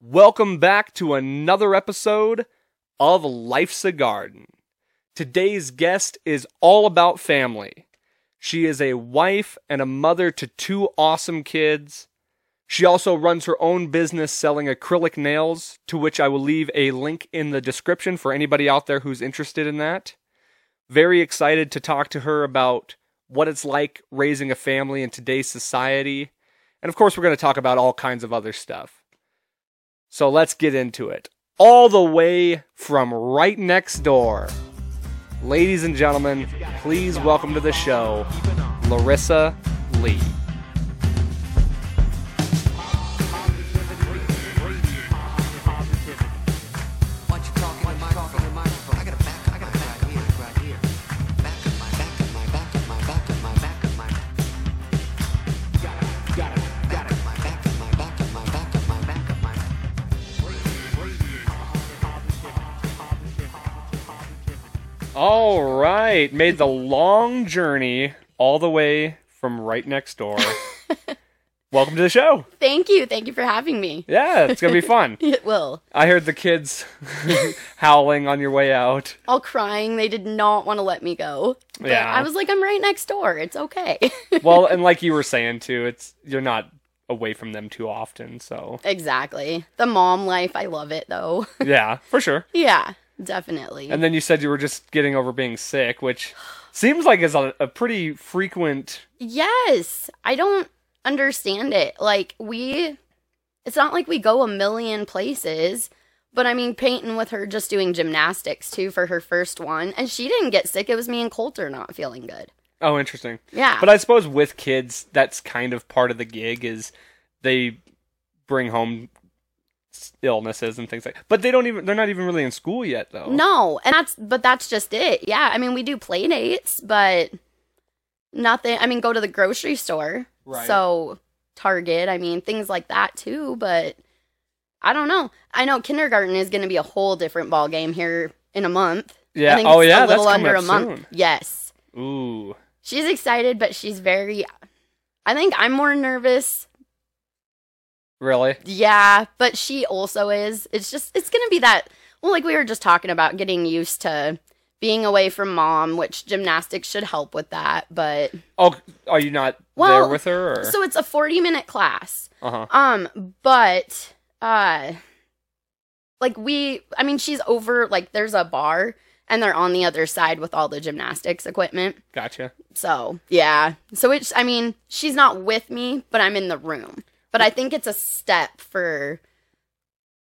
Welcome back to another episode of Life's a Garden. Today's guest is all about family. She is a wife and a mother to two awesome kids. She also runs her own business selling acrylic nails, to which I will leave a link in the description for anybody out there who's interested in that. Very excited to talk to her about what it's like raising a family in today's society. And of course, we're going to talk about all kinds of other stuff. So let's get into it. All the way from right next door. Ladies and gentlemen, please welcome to the show Larissa Lee. All right, made the long journey all the way from right next door. Welcome to the show. Thank you. Thank you for having me. Yeah, it's going to be fun. It will. I heard the kids howling on your way out. All crying. They did not want to let me go. But Yeah. I was like, I'm right next door. It's okay. Well, and like you were saying too, it's you're not away from them too often, so exactly. The mom life. I love it though. yeah, for sure. yeah, definitely. And then you said you were just getting over being sick, which seems like is a, a pretty frequent. yes. I don't understand it. Like, we, it's not like we go a million places. But I mean, Peyton with her just doing gymnastics too for her first one, and she didn't get sick. It was me and Coulter not feeling good. Oh, interesting. Yeah. But I suppose with kids, that's kind of part of the gig is they bring home illnesses and things like. But they don't even. They're not even really in school yet, though. No, and that's but that's just it. Yeah, I mean we do play dates, but nothing. I mean, go to the grocery store. Right. So Target. I mean things like that too. But I don't know. I know kindergarten is going to be a whole different ball game here in a month. I Yeah. think Oh, it's yeah. a little coming under a month. soon. Yes, Ooh. she's excited, but she's very. I think I'm more nervous. Really? Yeah, but she also is. It's just it's gonna be that. Well, like we were just talking about getting used to being away from mom, which gymnastics should help with that. But Oh, are you not Well, there with her? Or? so it's a forty minute class. uh huh. Um, but uh, like we, I mean, she's over. Like there's a bar, and they're on the other side with all the gymnastics equipment. Gotcha. So yeah, so it's. I mean, she's not with me, but I'm in the room. But I think it's a step for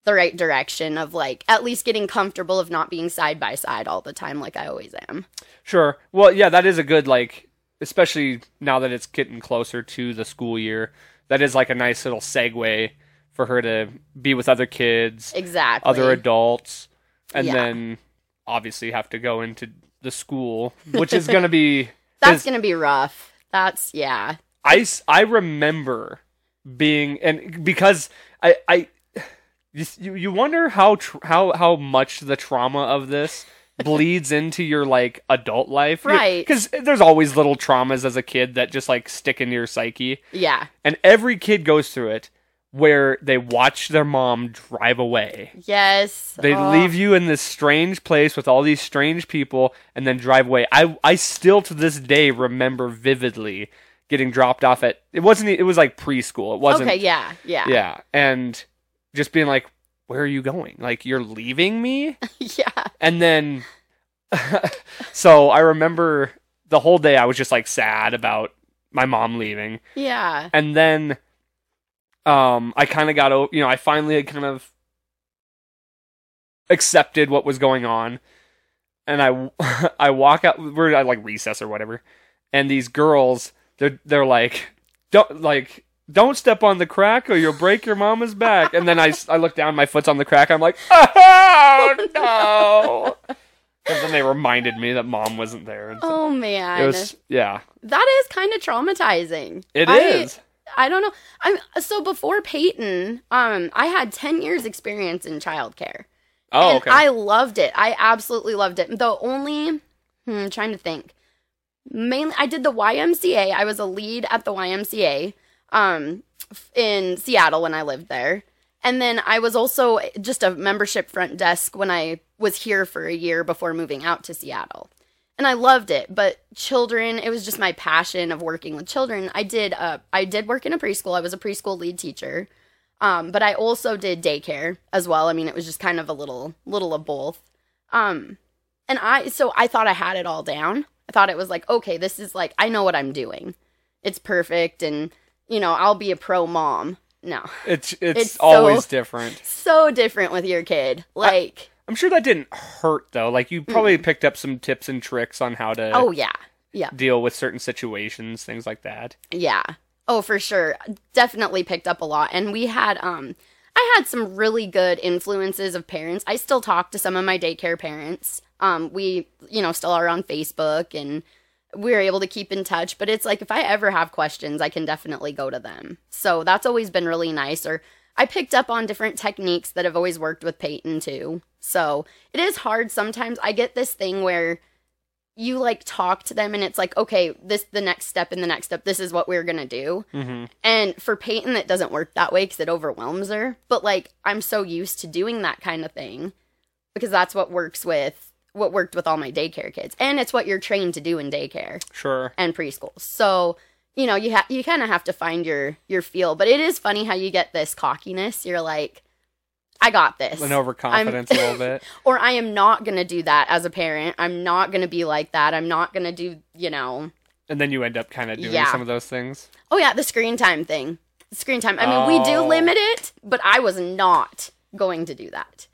the right direction of like at least getting comfortable of not being side by side all the time like I always am. Sure. Well, yeah, that is a good like, especially now that it's getting closer to the school year. That is like a nice little segue for her to be with other kids, Exactly. other adults, and Yeah. then obviously have to go into the school, which is going to be. that's gonna be rough. That's yeah. I I remember being and because I I you you wonder how tr- how how much the trauma of this bleeds into your like adult life Right. because there's always little traumas as a kid that just like stick into your psyche Yeah. and every kid goes through it where they watch their mom drive away Yes. they Oh, leave you in this strange place with all these strange people and then drive away. I I still to this day remember vividly getting dropped off at it wasn't it was like preschool. It wasn't Okay, yeah. Yeah. yeah. And just being like, Where are you going? Like you're leaving me? yeah. And then so I remember the whole day I was just like sad about my mom leaving. Yeah. And then um I kind of got o- you know, I finally had kind of accepted what was going on. And I I walk out we're at like recess or whatever. And these girls they're they're like don't like don't step on the crack or you'll break your mama's back. And then I, I look down, my foot's on the crack. I'm like, oh no. And then they reminded me that mom wasn't there. And so Oh man. it was, yeah, that is kind of traumatizing. it I- is. I don't know. I'm so before Peyton, um, I had ten years experience in childcare. Oh, and okay. I loved it. I absolutely loved it. The only, hmm, I'm trying to think. Mainly, I did the YMCA. I was a lead at the YMCA, um, in Seattle when I lived there, And then I was also just a membership front desk when I was here for a year before moving out to Seattle. And I loved it, but children, it was just my passion of working with children. I did uh I did work in a preschool. I was a preschool lead teacher. Um, but I also did daycare as well. I mean, it was just kind of a little little of both. Um, and I so I thought I had it all down. I thought it was like, okay, this is like I know what I'm doing. It's perfect and you know, I'll be a pro mom. No. It's it's, It's so- always different. So different with your kid. Like, I'm sure that didn't hurt though. Like you probably picked up some tips and tricks on how to oh yeah. Yeah. deal with certain situations, things like that. Yeah. Oh, for sure. Definitely picked up a lot. And we had um I had some really good influences of parents. I still talk to some of my daycare parents. Um we, you know, still are on Facebook and we're able to keep in touch, but it's like if I ever have questions, I can definitely go to them. So that's always been really nice or I picked up on different techniques that have always worked with Peyton too. So, it is hard sometimes. I get this thing where you like talk to them and it's like okay this the next step and the next step this is what we're gonna do. Hmm and for peyton it doesn't work that way because it overwhelms her. But like i'm so used to doing that kind of thing because that's what works with what worked with all my daycare kids. And it's what you're trained to do in daycare Sure. and preschool. So you know you have you kind of have to find your your feel. But it is funny how you get this cockiness. You're like i got this An overconfidence a little bit. or I am not going to do that as a parent. I'm not going to be like that. I'm not going to do, you know. And then you end up kind of doing Yeah. some of those things. Oh yeah, the screen time thing. The screen time. I mean, we do Oh. limit it, but I was not going to do that.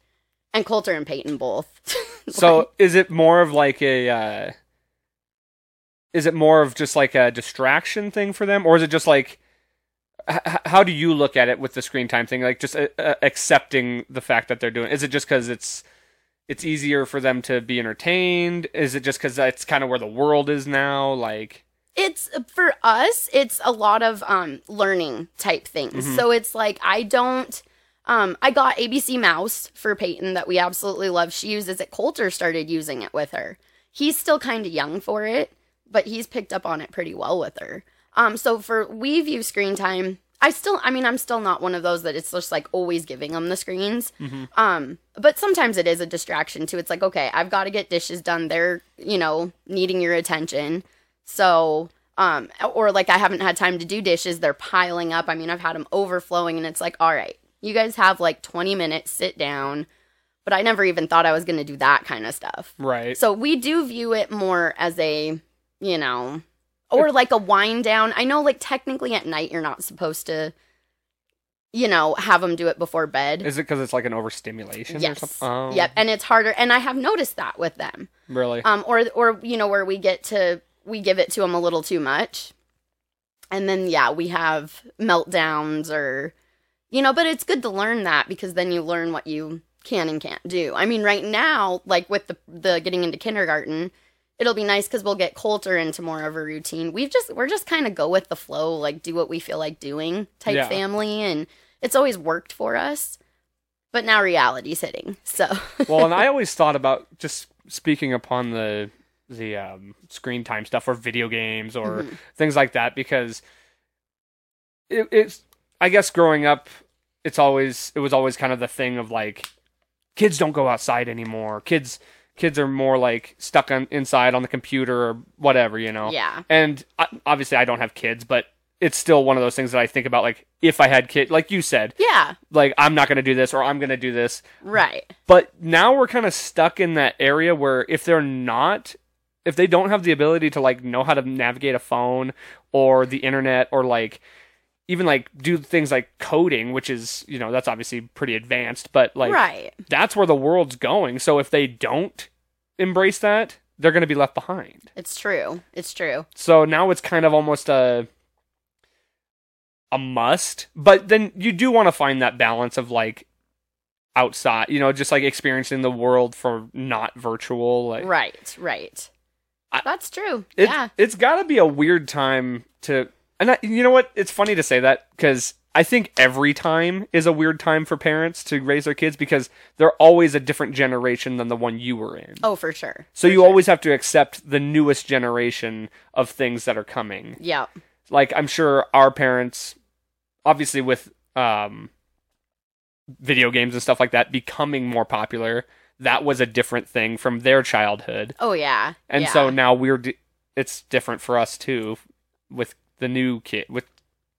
And Coulter and Peyton both. So is it more of like a uh is it more of just like a distraction thing for them or is it just like h- how do you look at it with the screen time thing? Like just uh, uh, accepting the fact that they're doing is it just cuz it's it's easier for them to be entertained? Is it just cuz that's kind of where the world is now? Like it's for us it's a lot of um learning type things. Mhm. so it's like i don't um i got abc mouse for peyton that we absolutely love. She uses it. Coulter started using it with her. He's still kind of young for it but he's picked up on it pretty well with her um so for we view screen time i still i mean i'm still not one of those that it's just like always giving them the screens. Um but sometimes it is a distraction too. It's like okay i've got to get dishes done. They're you know needing your attention. So, um, or like I haven't had time to do dishes, they're piling up. I mean, I've had them overflowing, and it's like, all right, you guys have like 20 minutes, sit down. But I never even thought I was going to do that kind of stuff. right. So we do view it more as a, you know, or like a wind down. I know, like, technically at night, you're not supposed to, you know, have them do it before bed. is it cuz it's like an overstimulation or yes. something oh, Yep. And it's harder. And I have noticed that with them really um or or you know where we get to we give it to them a little too much and then yeah we have meltdowns or you know but it's good to learn that because then you learn what you can and can't do i mean right now like with the the getting into kindergarten it'll be nice because we'll get coulter into more of a routine we've just we're just kind of go with the flow like do what we feel like doing type Yeah. family and it's always worked for us but now reality's hitting so well, and I always thought about just speaking upon the the um, screen time stuff or video games or Mhm. things like that because it, it's I guess growing up, it's always it was always kind of the thing of like kids don't go outside anymore. Kids kids are more like stuck on inside on the computer or whatever, you know. yeah And I, obviously, I don't have kids, but it's still one of those things that I think about like if I had kids, like you said, yeah like I'm not going to do this or I'm going to do this. right But now we're kind of stuck in that area where if they're not, if they don't have the ability to like know how to navigate a phone or the internet or like even like do things like coding, which is, you know, that's obviously pretty advanced, but like right that's where the world's going. So if they don't embrace that, they're going to be left behind. It's true. It's true. So now it's kind of almost a a must, but then you do want to find that balance of like outside, you know, just like experiencing the world for not virtual. Like Right, right. I- That's true. it, yeah. it's got to be a weird time to, and I, you know what? It's funny to say that because I think every time is a weird time for parents to raise their kids because they're always a different generation than the one you were in. Oh, for sure. so For you sure. always have to accept the newest generation of things that are coming. Yeah. like I'm sure our parents, obviously with um, video games and stuff like that becoming more popular, that was a different thing from their childhood. Oh yeah. And yeah. so now we're di- it's different for us too with the new kid with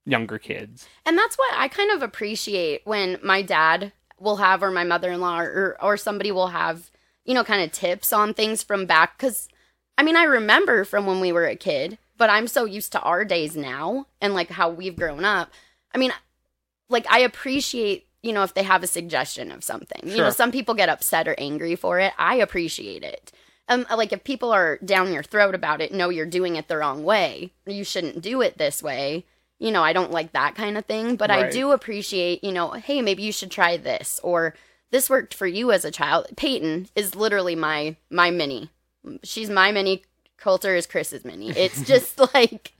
younger kids. And that's what I kind of appreciate when my dad will have, or my mother in law, or, or somebody will have, you know, kind of tips on things from back. Cause I mean, I remember from when we were a kid, but I'm so used to our days now and like how we've grown up. I mean, like, I appreciate, you know, if they have a suggestion of something. You know, some people get upset or angry for it. I appreciate it. Um, like if people are down your throat about it, no, you're doing it the wrong way. You shouldn't do it this way you know, I don't like that kind of thing, but I do appreciate, you know, hey, maybe you should try this or this worked for you as a child. Peyton is literally my my mini. She's my mini. Coulter is Chris's mini. It's just like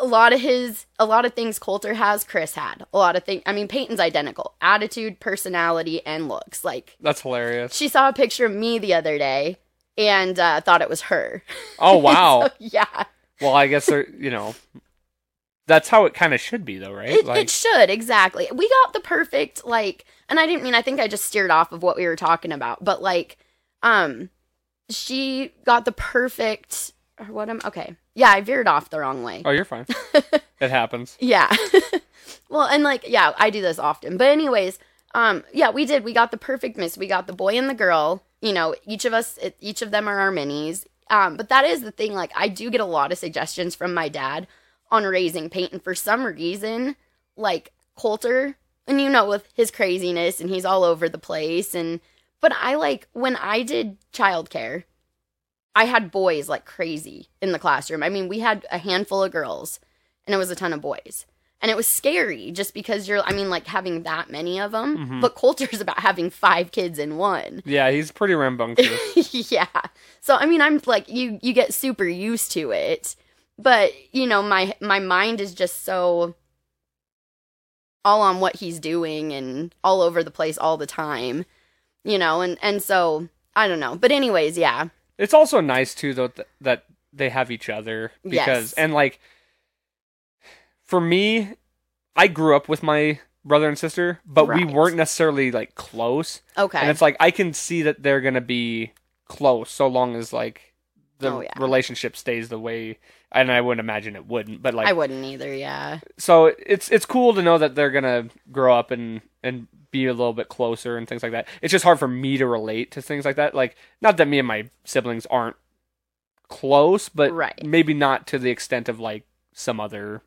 a lot of his a lot of things Coulter has, Chris had. A lot of things I mean Peyton's identical. Attitude, personality, and looks. Like That's hilarious. she saw a picture of me the other day and uh, thought it was her. Oh wow. So, yeah. well, I guess they're, you know, that's how it kind of should be though, right? It, it should exactly. We got the perfect like, and I didn't mean. I think I just steered off of what we were talking about, but like, um, she got the perfect. Or what am okay? Yeah, I veered off the wrong way. oh, you're fine. it happens. Yeah. well, and like, yeah, I do this often. But anyways, um, yeah, we did. We got the perfect miss We got the boy and the girl. You know, each of us, each of them are our minis. Um, but that is the thing. Like, I do get a lot of suggestions from my dad on raising Peyton. For some reason, like Coulter, and you know, with his craziness, and he's all over the place. And but I like when I did childcare. I had boys like crazy in the classroom. I mean, we had a handful of girls and it was a ton of boys. And it was scary just because you're, I mean, like having that many of them. Mhm. But Coulter's about having five kids in one. Yeah, he's pretty rambunctious. yeah. So, I mean, I'm like, you, you get super used to it. But, you know, my, my mind is just so all on what he's doing and all over the place all the time, you know, and, and so I don't know. But, anyways, yeah. it's also nice too though th- that they have each other because Yes. and like for me, I grew up with my brother and sister, but we weren't necessarily like close. Okay. And it's like I can see that they're gonna be close so long as like the Oh, yeah. relationship stays the way and I wouldn't imagine it wouldn't, but like I wouldn't either, yeah. so it's it's cool to know that they're gonna grow up and and be a little bit closer and things like that. It's just hard for me to relate to things like that. Like not that me and my siblings aren't close, but Right. maybe not to the extent of like some other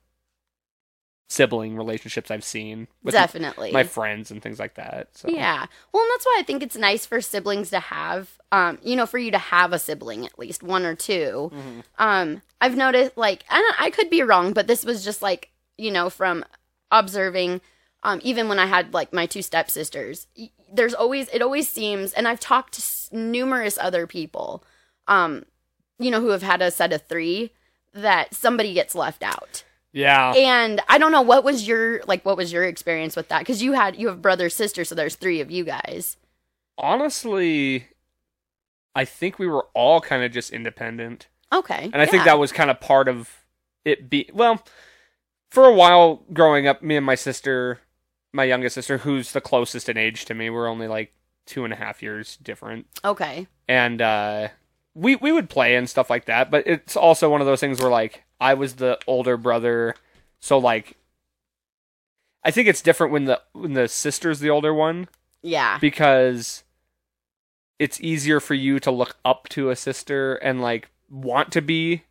sibling relationships I've seen with Definitely. my friends and things like that. So Yeah. Well, and that's why I think it's nice for siblings to have, um, you know, for you to have a sibling at least one or 2 Mhm. Um, I've noticed, like, and I could be wrong, but this was just like, you know, from observing, um, even when I had like my two stepsisters, there's always, it always seems, and I've talked to s- numerous other people, um, you know, who have had a set of three, that somebody gets left out. Yeah. And I don't know what was your like what was your experience with that cuz you had you have brother sister so there's 3 of you guys. Honestly, I think we were all kind of just independent. Okay. And I think that was kind of part of it be well, for a while growing up, me and my sister, my youngest sister, who's the closest in age to me, we're only like two and a half years different. Okay. And uh we we would play and stuff like that, but it's also one of those things where like I was the older brother, so like I think it's different when the when the sister's the older one Yeah. because it's easier for you to look up to a sister and like want to be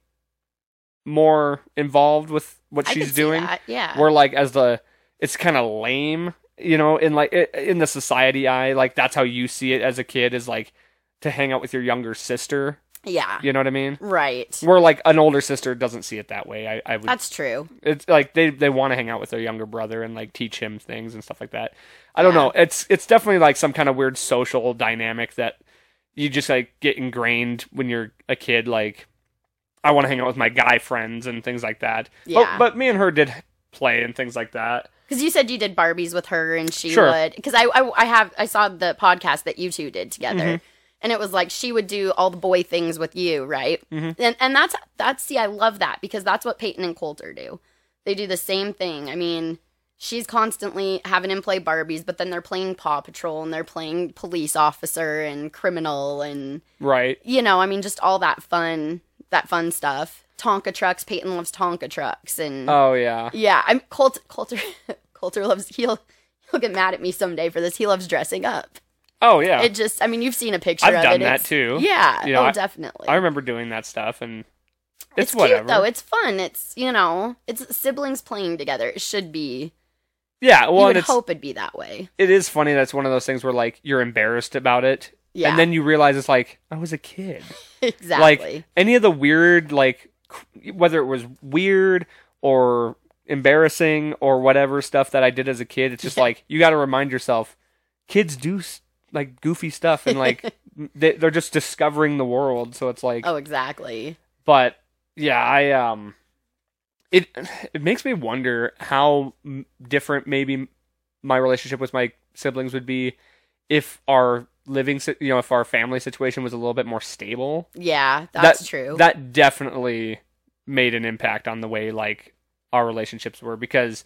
more involved with what I she's doing. that, Yeah. Where like as the it's kind of lame, you know, in like in the society eye, like that's how you see it as a kid is like to hang out with your younger sister. Yeah. You know what I mean? Right. Where like an older sister doesn't see it that way. I, I would That's true. it's like they they want to hang out with their younger brother and like teach him things and stuff like that. I don't Yeah. know. It's it's definitely like some kind of weird social dynamic that you just like get ingrained when you're a kid. Like I want to hang out with my guy friends and things like that. Yeah. But, but me and her did play and things like that. Cuz you said you did Barbies with her and she Sure. would cuz I, I I have I saw the podcast that you two did together. Mhm. And it was like she would do all the boy things with you, right? Mhm. And and that's that's see I love that because that's what Peyton and Coulter do. They do the same thing. I mean, she's constantly having him play Barbies, but then they're playing Paw Patrol and they're playing police officer and criminal and Right. you know, I mean, just all that fun, that fun stuff. Tonka trucks. Peyton loves Tonka trucks, and Oh yeah. yeah, I'm Colt, Coulter. Coulter loves. He'll he'll get mad at me someday for this. He loves dressing up. Oh yeah. It just, I mean, you've seen a picture I've of done it. that It's- too. Yeah. You know, oh, I- definitely. I remember doing that stuff, and it's, it's whatever. cute though. It's fun. It's you know, it's siblings playing together. It should be. yeah. you Well, and would it's hope it'd be that way. it is funny. That's one of those things where like you're embarrassed about it, Yeah. and then you realize it's like I was a kid. exactly. Like any of the weird, like whether it was weird or embarrassing or whatever stuff that I did as a kid, it's just like you got to remind yourself, kids do like goofy stuff, and like they, they're just discovering the world. So it's like, oh, exactly. but yeah, I um, it it makes me wonder how different maybe my relationship with my siblings would be if our living, you know, if our family situation was a little bit more stable. Yeah, that's That- true. That definitely made an impact on the way like our relationships were because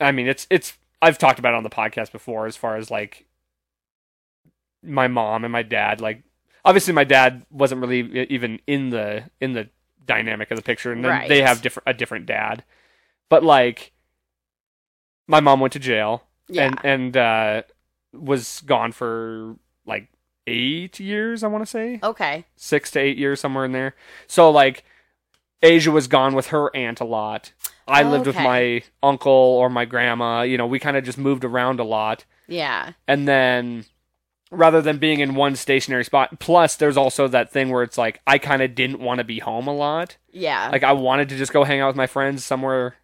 I mean, it's it's I've talked about it on the podcast before as far as like my mom and my dad like obviously my dad wasn't really even in the in the dynamic of the picture and then Right. they have different a different dad but like my mom went to jail yeah. and and uh was gone for like 8 years I want to say okay. 6 to 8 years somewhere in there so like Asia was gone with her aunt a lot I lived with my uncle or my grandma you know we kind of just moved around a lot Yeah. and then rather than being in one stationary spot plus there's also that thing where it's like i kind of didn't want to be home a lot Yeah. like i wanted to just go hang out with my friends somewhere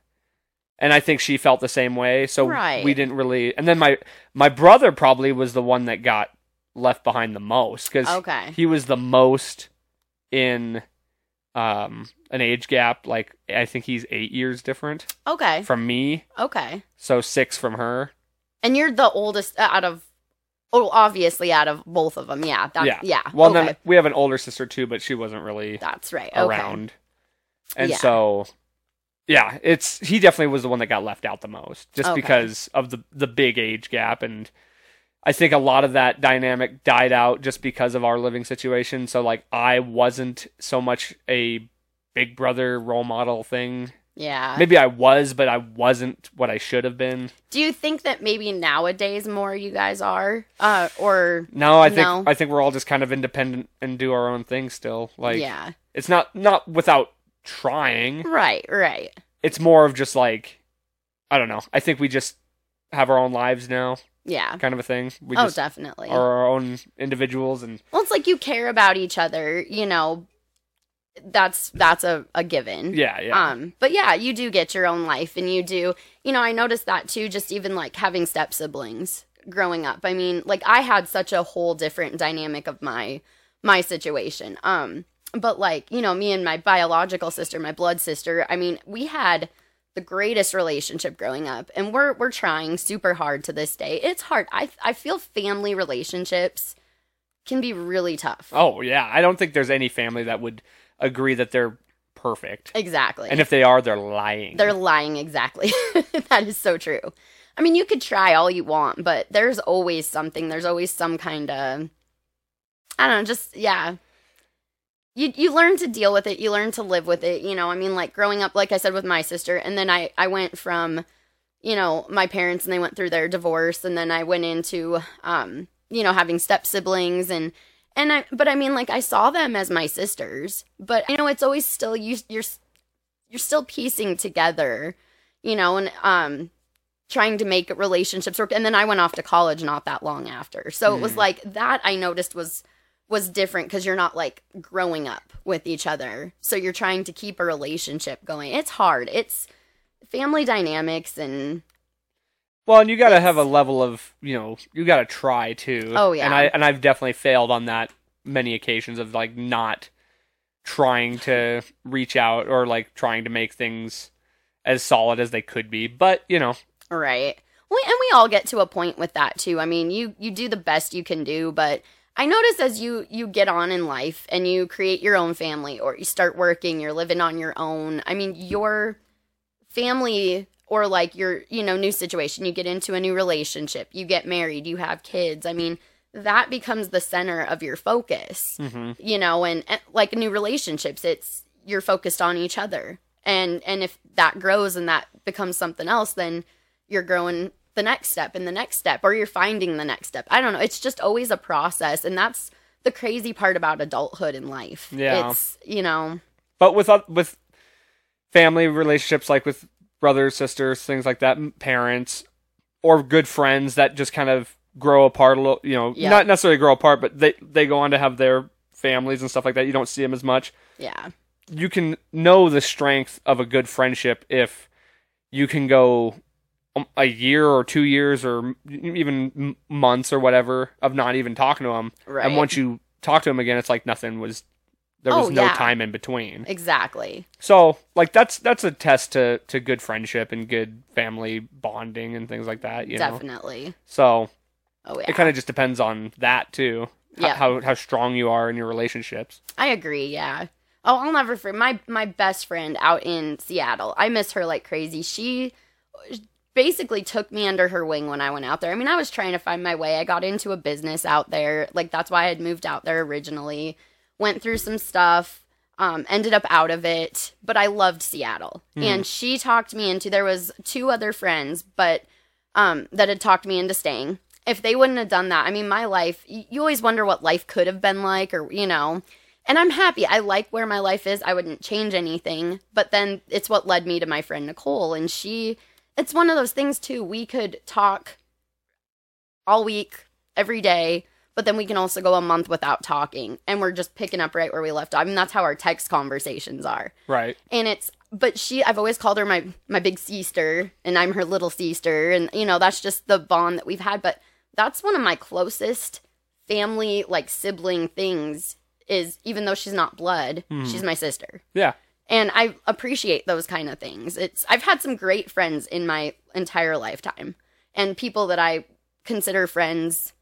and i think she felt the same way so Right. we didn't really and then my my brother probably was the one that got left behind the most because okay. he was the most in um an age gap like i think he's eight years different Okay. from me Okay. so six from her And you're the oldest uh, out of, oh, obviously out of both of them. Yeah. That, Yeah. yeah. well okay. then we have an older sister too but she wasn't really That's right. Okay. around. And Yeah. so yeah, it's he definitely was the one that got left out the most just Okay. because of the the big age gap and I think a lot of that dynamic died out just because of our living situation. So like I wasn't so much a big brother role model thing. Yeah. Maybe I was, but I wasn't what I should have been. Do you think that maybe nowadays more you guys are, uh, or No, I think No. I think we're all just kind of independent and do our own thing still. Like yeah, it's not not without trying. right, right, it's more of just like I don't know. I think we just have our own lives now, yeah. kind of a thing. We oh, just definitely. are our own individuals, and Well, it's like you care about each other, you know. That's that's a, a given. yeah, yeah, Um, but yeah, you do get your own life, and you do. You know, I noticed that too. Just even like having step siblings growing up. I mean, like I had such a whole different dynamic of my my situation. Um, but like you know, me and my biological sister, my blood sister. I mean, we had the greatest relationship growing up, and we're we're trying super hard to this day. It's hard. I I feel family relationships can be really tough. oh yeah. I don't think there's any family that would agree that they're perfect, Exactly. and if they are, they're lying. They're lying exactly. that is so true. I mean, you could try all you want, but there's always something. There's always some kind of I don't know, just yeah. You you learn to deal with it. You learn to live with it, you know. I mean, like growing up like I said with my sister and then I I went from you know, my parents and they went through their divorce and then I went into um, you know, having step siblings and and I but I mean like I saw them as my sisters, but you know, it's always still you you're you're still piecing together, you know, and um trying to make relationships work. And then I went off to college not that long after. So it was Mm. like that I noticed was was different because you're not like growing up with each other. So you're trying to keep a relationship going. It's hard. It's family dynamics and well, and you got to have a level of you know you got to try too. Oh, yeah. and I and I've definitely failed on that many occasions of like not trying to reach out or like trying to make things as solid as they could be. But you know, Right. Well, and we all get to a point with that too. I mean, you you do the best you can do, but I notice as you you get on in life and you create your own family or you start working, you're living on your own. I mean, your family or like your, you know, new situation, you get into a new relationship, you get married, you have kids. I mean, that becomes the center of your focus. Mm-hmm. You know, and, and like new relationships, it's you're focused on each other. And and if that grows and that becomes something else, then you're growing the next step and the next step or you're finding the next step. I don't know. It's just always a process and that's the crazy part about adulthood in life. Yeah. It's, you know, But with with family relationships, like with brothers, sisters, things like that, parents, or good friends that just kind of grow apart a little. You know, Yeah. not necessarily grow apart, but they they go on to have their families and stuff like that. You don't see them as much. yeah. You can know the strength of a good friendship if you can go um, a year or two years or even months or whatever of not even talking to them. Right. And once you talk to them again, it's like nothing was. There was Oh, no yeah. time in between. Exactly. So, like that's that's a test to to good friendship and good family bonding and things like that. You know. Definitely. So Oh yeah. it kind of just depends on that too. Yeah. How how strong you are in your relationships. I agree. Yeah. Oh, I'll never forget my my best friend out in Seattle. I miss her like crazy. She uh, basically took me under her wing when I went out there. I mean, I was trying to find my way. I got into a business out there. Like that's why I had moved out there originally. Went through some stuff. Um, ended up out of it, but I loved Seattle. And she talked me into there was two other friends, but um, that had talked me into staying. If they wouldn't have done that, I mean, my life, you always wonder what life could have been like, or, you know, and I'm happy. I like where my life is. I wouldn't change anything. But then it's what led me to my friend Nicole. And she, it's one of those things too. We could talk all week, every day, but then we can also go a month without talking. And we're just picking up right where we left off. I mean, that's how our text conversations are Right. and it's but she i've always called her my my big sister and i'm her little sister and you know that's just the bond that we've had but that's one of my closest family like sibling things is even though she's not blood hmm. she's my sister Yeah. and i appreciate those kind of things it's i've had some great friends in my entire lifetime and people that i consider friends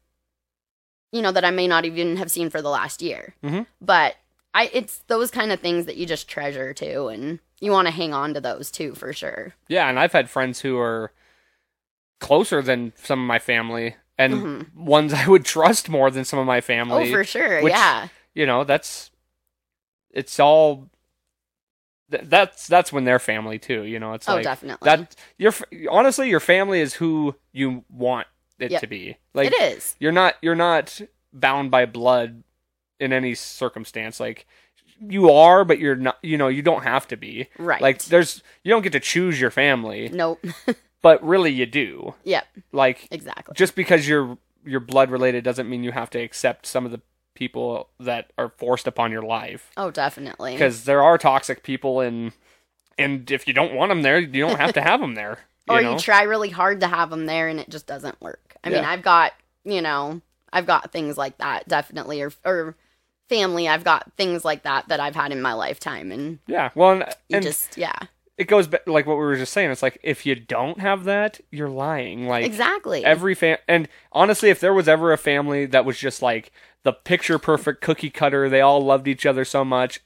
you know that i may not even have seen for the last year Mhm. but i it's those kind of things that you just treasure too and you want to hang on to those too for sure Yeah, and I've had friends who are closer than some of my family and Mhm. ones I would trust more than some of my family. oh for sure which- yeah you know, that's it's all th- that's that's when they're family too, you know. It's oh like definitely that your honestly your family is who you want it Yep. to be. Like it is. you're not you're not bound by blood in any circumstance. Like you are but you're not you know you don't have to be. Right. Like there's you don't get to choose your family. Nope. But really you do. Yep. Like exactly. just because you're you're blood related doesn't mean you have to accept some of the people that are forced upon your life. Oh definitely. Because there are toxic people and and if you don't want them there you don't have to have them there you or know? you try really hard to have them there and it just doesn't work. I mean, I've got, you know, I've got things like that definitely or or family, I've got things like that that I've had in my lifetime and yeah well and, you and just yeah. it goes back like what we were just saying it's like if you don't have that you're lying like exactly. every fam and honestly if there was ever a family that was just like the picture perfect cookie cutter they all loved each other so much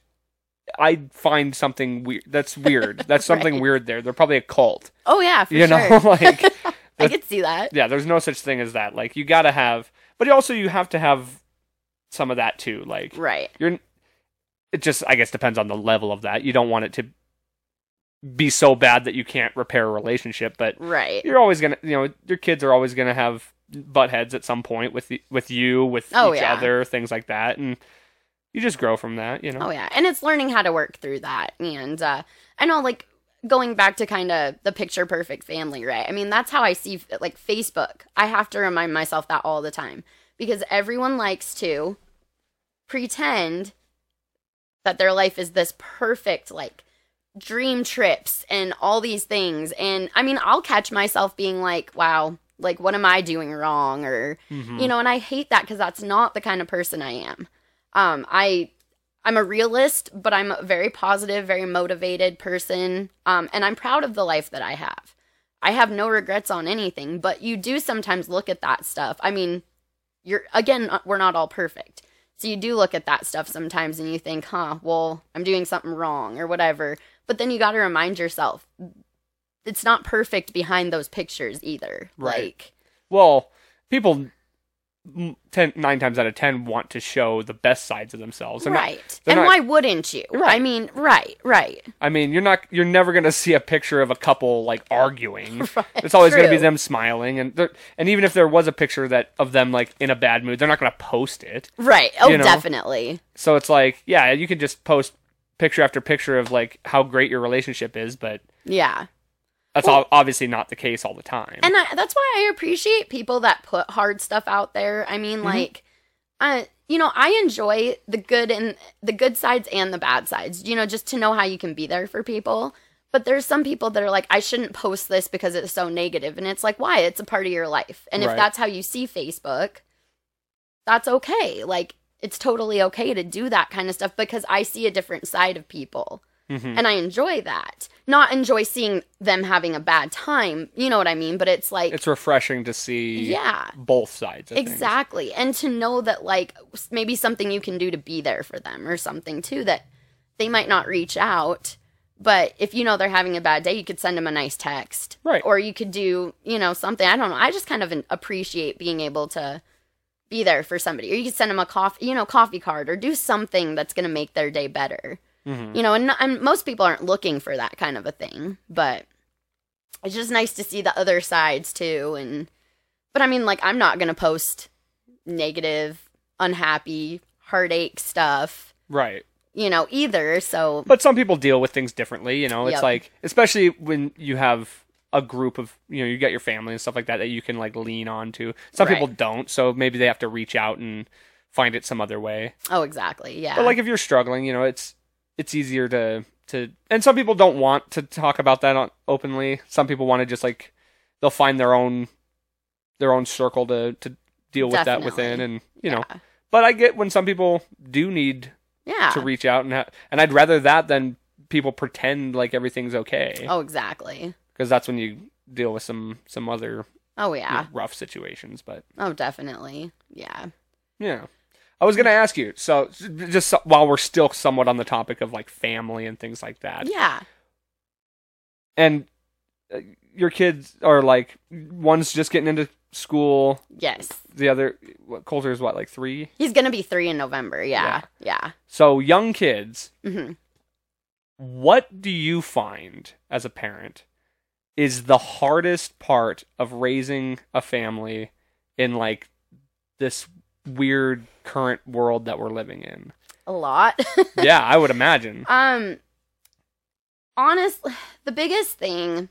i'd find something weird that's weird that's something Right. weird there they're probably a cult oh yeah, for you sure. know like I could see that. yeah there's no such thing as that like you gotta have but also you have to have some of that too like Right. you're it just i guess depends on the level of that you don't want it to be so bad that you can't repair a relationship but Right. you're always gonna you know your kids are always gonna have butt heads at some point with the, with you with Oh, each yeah. other things like that and you just grow from that you know Oh yeah, and it's learning how to work through that. And uh, I know, like going back to kind of the picture perfect family, right? I mean, that's how I see like Facebook. I have to remind myself that all the time because everyone likes to pretend that their life is this perfect, like dream trips and all these things. And I mean, I'll catch myself being like, "Wow." Like, what am I doing wrong? Or, Mhm. you know and i hate that because that's not the kind of person i am um i i'm a realist but i'm a very positive very motivated person um and i'm proud of the life that i have i have no regrets on anything but you do sometimes look at that stuff i mean you're again uh, we're not all perfect so you do look at that stuff sometimes and you think huh well i'm doing something wrong or whatever but then you got to remind yourself it's not perfect behind those pictures either. Right. Like Well, people ten, nine times out of ten want to show the best sides of themselves. They're right. they're and not- why wouldn't you? Right. I mean, right, right. I mean, you're not you're never going to see a picture of a couple like arguing. Right, It's always going to be them smiling and and even if there was a picture that of them like in a bad mood, they're not going to post it. Right. Oh, You know? definitely. So it's like, yeah, you can just post picture after picture of like how great your relationship is, but Yeah. That's Well- obviously not the case all the time. And I, that's why I appreciate people that put hard stuff out there. I mean, Mm-hmm. like, I, you know, I enjoy the good and the good sides and the bad sides. You know, just to know how you can be there for people. But there's some people that are like, I shouldn't post this because it's so negative, and it's like, why? It's a part of your life, and if that's how you see Facebook, that's okay. Like, it's totally okay to do that kind of stuff because I see a different side of people Mhm. and I enjoy that. Not enjoy seeing them having a bad time, you know what I mean? But it's like, It's refreshing to see yeah, both sides of things. exactly. And to know that, like, maybe something you can do to be there for them or something too that they might not reach out. But if you know they're having a bad day, you could send them a nice text. Right. Or you could do, you know, something. I don't know. I just kind of appreciate being able to be there for somebody. Or you could send them a coffee, you know, coffee card or do something that's going to make their day better. Mhm. You know, and, and most people aren't looking for that kind of a thing, but it's just nice to see the other sides too. And, but I mean, like, I'm not going to post negative, unhappy, heartache stuff, Right. you know, either. So, But some people deal with things differently, you know. It's Yep. like especially when you have a group of you know, you got your family and stuff like that that you can like lean on to. Some Right. people don't, so maybe they have to reach out and find it some other way. oh, exactly. Yeah. But like if you're struggling, you know, it's it's easier to to and some people don't want to talk about that on, openly. Some people want to just like they'll find their own their own circle to to deal with that within and you know. But I get when some people do need yeah. to reach out and ha- and I'd rather that than people pretend like everything's okay oh, exactly. because that's when you deal with some some other Oh, you know, yeah. rough situations. But Oh, definitely. Yeah. yeah, I was gonna ask you. So just so- while we're still somewhat on the topic of like family and things like that, Yeah. and uh, your kids are like one's just getting into school, Yes. the other what, Coulter is what like three. He's going to be three in November. Yeah. Yeah. So young kids, hmm what do you find as a parent is the hardest part of raising a family in like this weird current world that we're living in? A lot. yeah, I would imagine. Um, honestly, the biggest thing,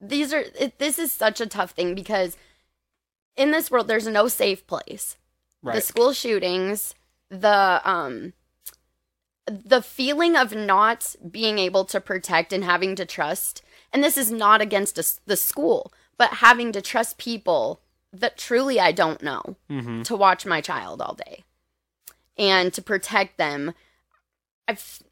these are, it, this is such a tough thing because in this world, there's no safe place. The school shootings, the, um, the feeling of not being able to protect and having to trust, and this is not against us, the school, but having to trust people that truly I don't know hmm to watch my child all day and to protect them. I've,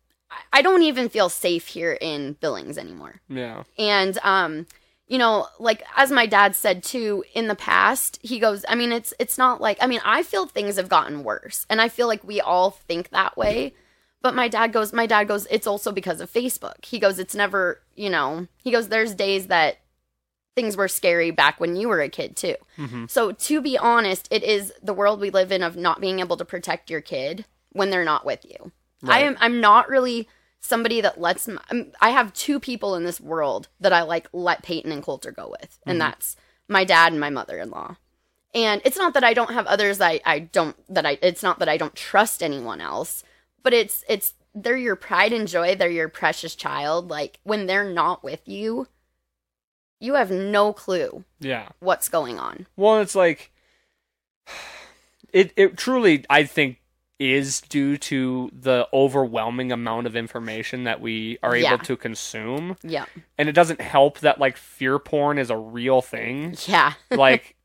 I don't even feel safe here in Billings anymore. Yeah. And, um, you know, like as my dad said too, in the past, he goes, I mean, it's, it's not like, I mean, I feel things have gotten worse and I feel like we all think that way. But my dad goes, my dad goes, it's also because of Facebook. He goes, it's never, you know, he goes, there's days that things were scary back when you were a kid too. hmm So to be honest, it is the world we live in of not being able to protect your kid when they're not with you. I am I'm not really somebody that lets I'm- I have two people in this world that I like let Peyton and Coulter go with, and Mhm. that's my dad and my mother-in-law. And it's not that I don't have others that I, I don't that I it's not that I don't trust anyone else, but it's it's they're your pride and joy, they're your precious child. Like when they're not with you, you have no clue Yeah. what's going on. Well, it's like it. It truly, I think, is due to the overwhelming amount of information that we are able Yeah. to consume, Yeah. and it doesn't help that like fear porn is a real thing. Yeah. like,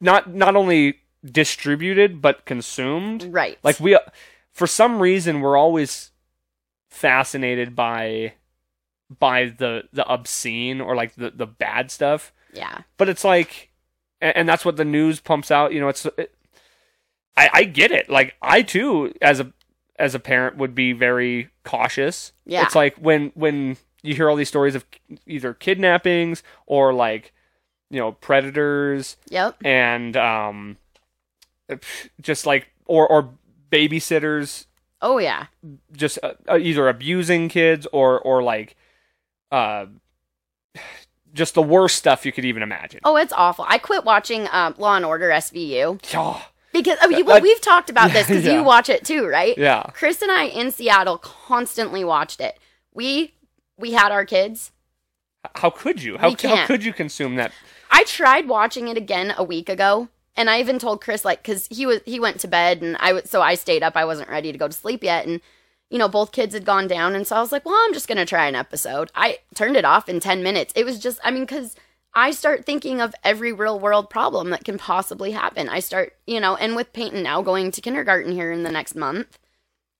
not not only distributed but consumed. Right. Like we, for some reason, we're always fascinated by by the the obscene or like the the bad stuff yeah. but it's like and, and that's what the news pumps out you know it's it, i i get it like i too as a as a parent would be very cautious Yeah. it's like when when you hear all these stories of either kidnappings or like you know predators Yep. and um just like or or babysitters Oh yeah. just uh, uh, either abusing kids or or like uh just the worst stuff you could even imagine. Oh, it's awful. I quit watching um, Law and Order SVU Yeah. because oh, you, well, we've talked about this because yeah. you watch it too, right? Yeah. Chris and I in Seattle constantly watched it. We we had our kids. How could you? How, how could you consume that? I tried watching it again a week ago, and I even told Chris like because he was he went to bed and I was so I stayed up. I wasn't ready to go to sleep yet, and you know both kids had gone down, and so I was like, well, I'm just gonna try an episode. I turned it off in ten minutes. It was just I mean because. I start thinking of every real world problem that can possibly happen. I start, you know, and with Peyton now going to kindergarten here in the next month,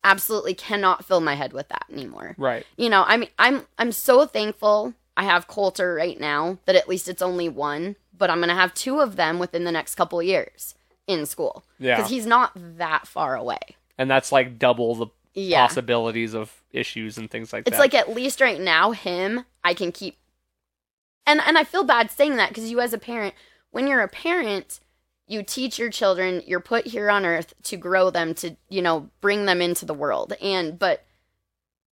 absolutely cannot fill my head with that anymore Right. you know, I mean, I'm I'm so thankful I have Coulter right now that at least it's only one, but I'm gonna have two of them within the next couple years in school Yeah. because he's not that far away. And that's like double the Yeah, possibilities of issues and things like it's that. It's like at least right now him I can keep, and and I feel bad saying that because you as a parent, when you're a parent. You teach your children, you're put here on earth to grow them, to, you know, bring them into the world. And, but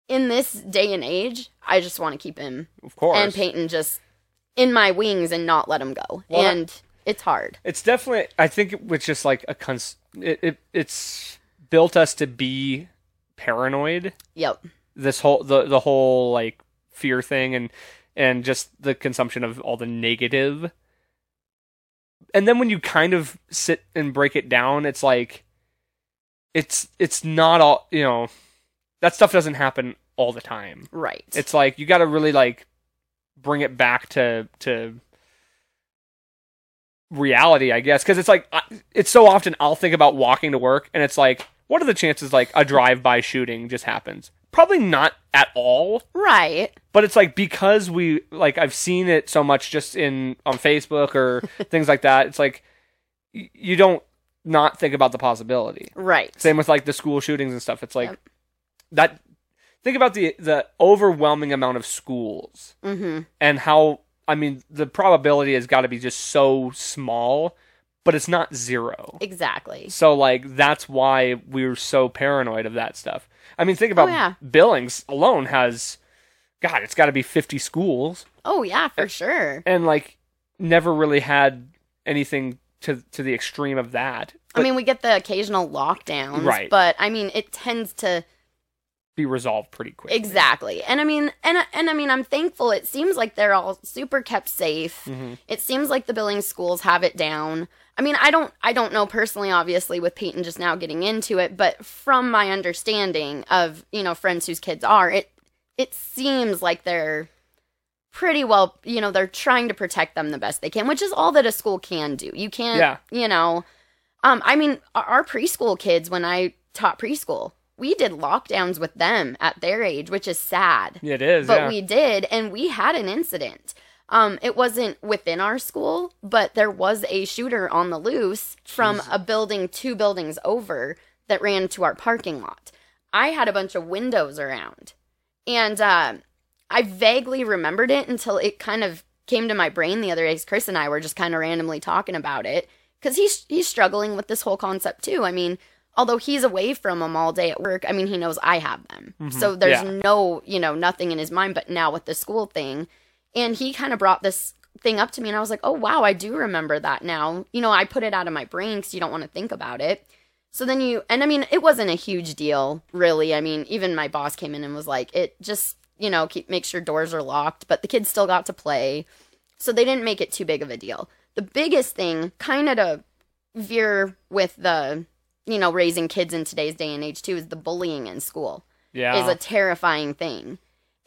in this day and age, I just want to keep him of course. and Peyton just in my wings and not let him go. Well, and it's hard. It's definitely. I think it was just like a cons. It, it it's built us to be paranoid. Yep. This whole the the whole like fear thing and and just the consumption of all the negative. And then when you kind of sit and break it down, it's like it's it's not all you know. That stuff doesn't happen all the time. Right. It's like you got to really like bring it back to to reality, I guess, because it's like it's so often I'll think about walking to work, and it's like, what are the chances like a drive-by shooting just happens? Probably not at all, right. but it's like because we like I've seen it so much just in on Facebook or things like that. It's like y- you don't not think about the possibility. Right. Same with like the school shootings and stuff. It's like Yep. that. Think about the the overwhelming amount of schools Mm-hmm. and how I mean the probability has got to be just so small, but it's not zero. Exactly. So like that's why we're so paranoid of that stuff. I mean, think about Oh, yeah. Billings alone has, God, it's got to be fifty schools, Oh yeah, for sure. and like never really had anything to to the extreme of that. I mean, we get the occasional lockdowns, Right. But I mean, it tends to be resolved pretty quick. exactly. And I mean, and and I mean, I'm thankful. It seems like they're all super kept safe. hmm It seems like the billing schools have it down. I mean, I don't I don't know personally obviously with Peyton just now getting into it, but from my understanding of, you know, friends whose kids are, it it seems like they're pretty well, you know, they're trying to protect them the best they can, which is all that a school can do. You can't, Yeah. you know, um I mean, our preschool kids when I taught preschool, we did lockdowns with them at their age, which is sad. It is, but yeah. we did and we had an incident. Um it wasn't within our school but there was a shooter on the loose from Jeez. a building two buildings over that ran to our parking lot. I had a bunch of windows around and uh, i vaguely remembered it until it kind of came to my brain the other day chris and i were just kind of randomly talking about it because he's he's struggling with this whole concept too. I mean although he's away from them all day at work i mean he knows i have them. Mhm. so there's Yeah. no you know nothing in his mind but now with the school thing. And he kind of brought this thing up to me and i was like oh wow i do remember that now. You know i put it out of my brain because you don't want to think about it. So then you and i mean it wasn't a huge deal really. I mean even my boss came in and was like it just you know keep make sure doors are locked but the kids still got to play. So they didn't make it too big of a deal. The biggest thing kind of to veer with the you know raising kids in today's day and age too is the bullying in school yeah. is a terrifying thing.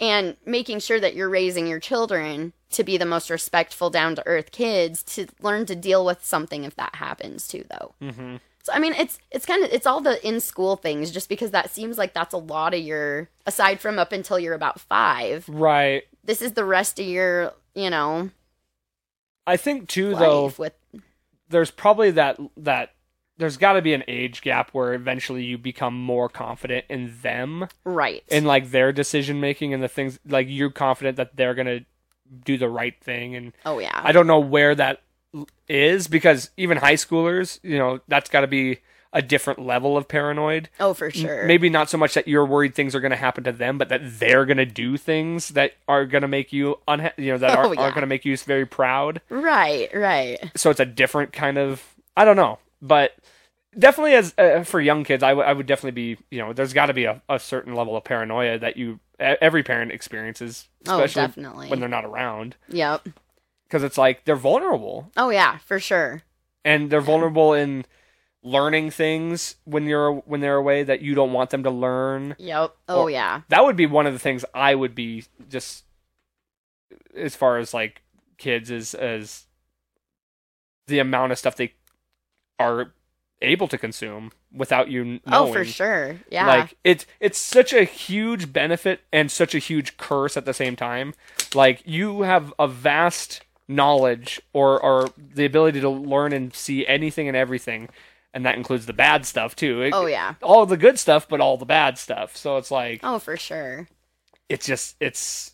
And making sure that you're raising your children to be the most respectful, down to earth kids to learn to deal with something if that happens too, though. hmm So I mean, it's it's kind of it's all the in school things, just because that seems like that's a lot of your aside from up until you're about five. Right. This is the rest of your you know I think too, though, with there's probably that that there's got to be an age gap where eventually you become more confident in them Right. in like their decision making and the things like you're confident that they're gonna do the right thing and oh yeah. I don't know where that is because even high schoolers, you know, that's got to be a different level of paranoid. oh for sure. Maybe not so much that you're worried things are going to happen to them, but that they're going to do things that are going to make you unha- you know, that Oh, are, yeah. are going to make you very proud. Right. Right. So it's a different kind of I don't know, but definitely as uh, for young kids, I, w- I would definitely be, you know, there's got to be a, a certain level of paranoia that you every parent experiences, Oh, especially definitely. when they're not around, Yep. because it's like they're vulnerable Oh yeah, for sure. and they're vulnerable in learning things when you're when they're away that you don't want them to learn. Yep. Oh Or- yeah. That would be one of the things I would be just as far as like kids as as the amount of stuff they are able to consume without you knowing. Oh for sure. Yeah. Like it's it's such a huge benefit and such a huge curse at the same time. Like you have a vast knowledge or or the ability to learn and see anything and everything, and that includes the bad stuff too. It- oh yeah. all the good stuff, but all the bad stuff. So it's like Oh for sure. it's just it's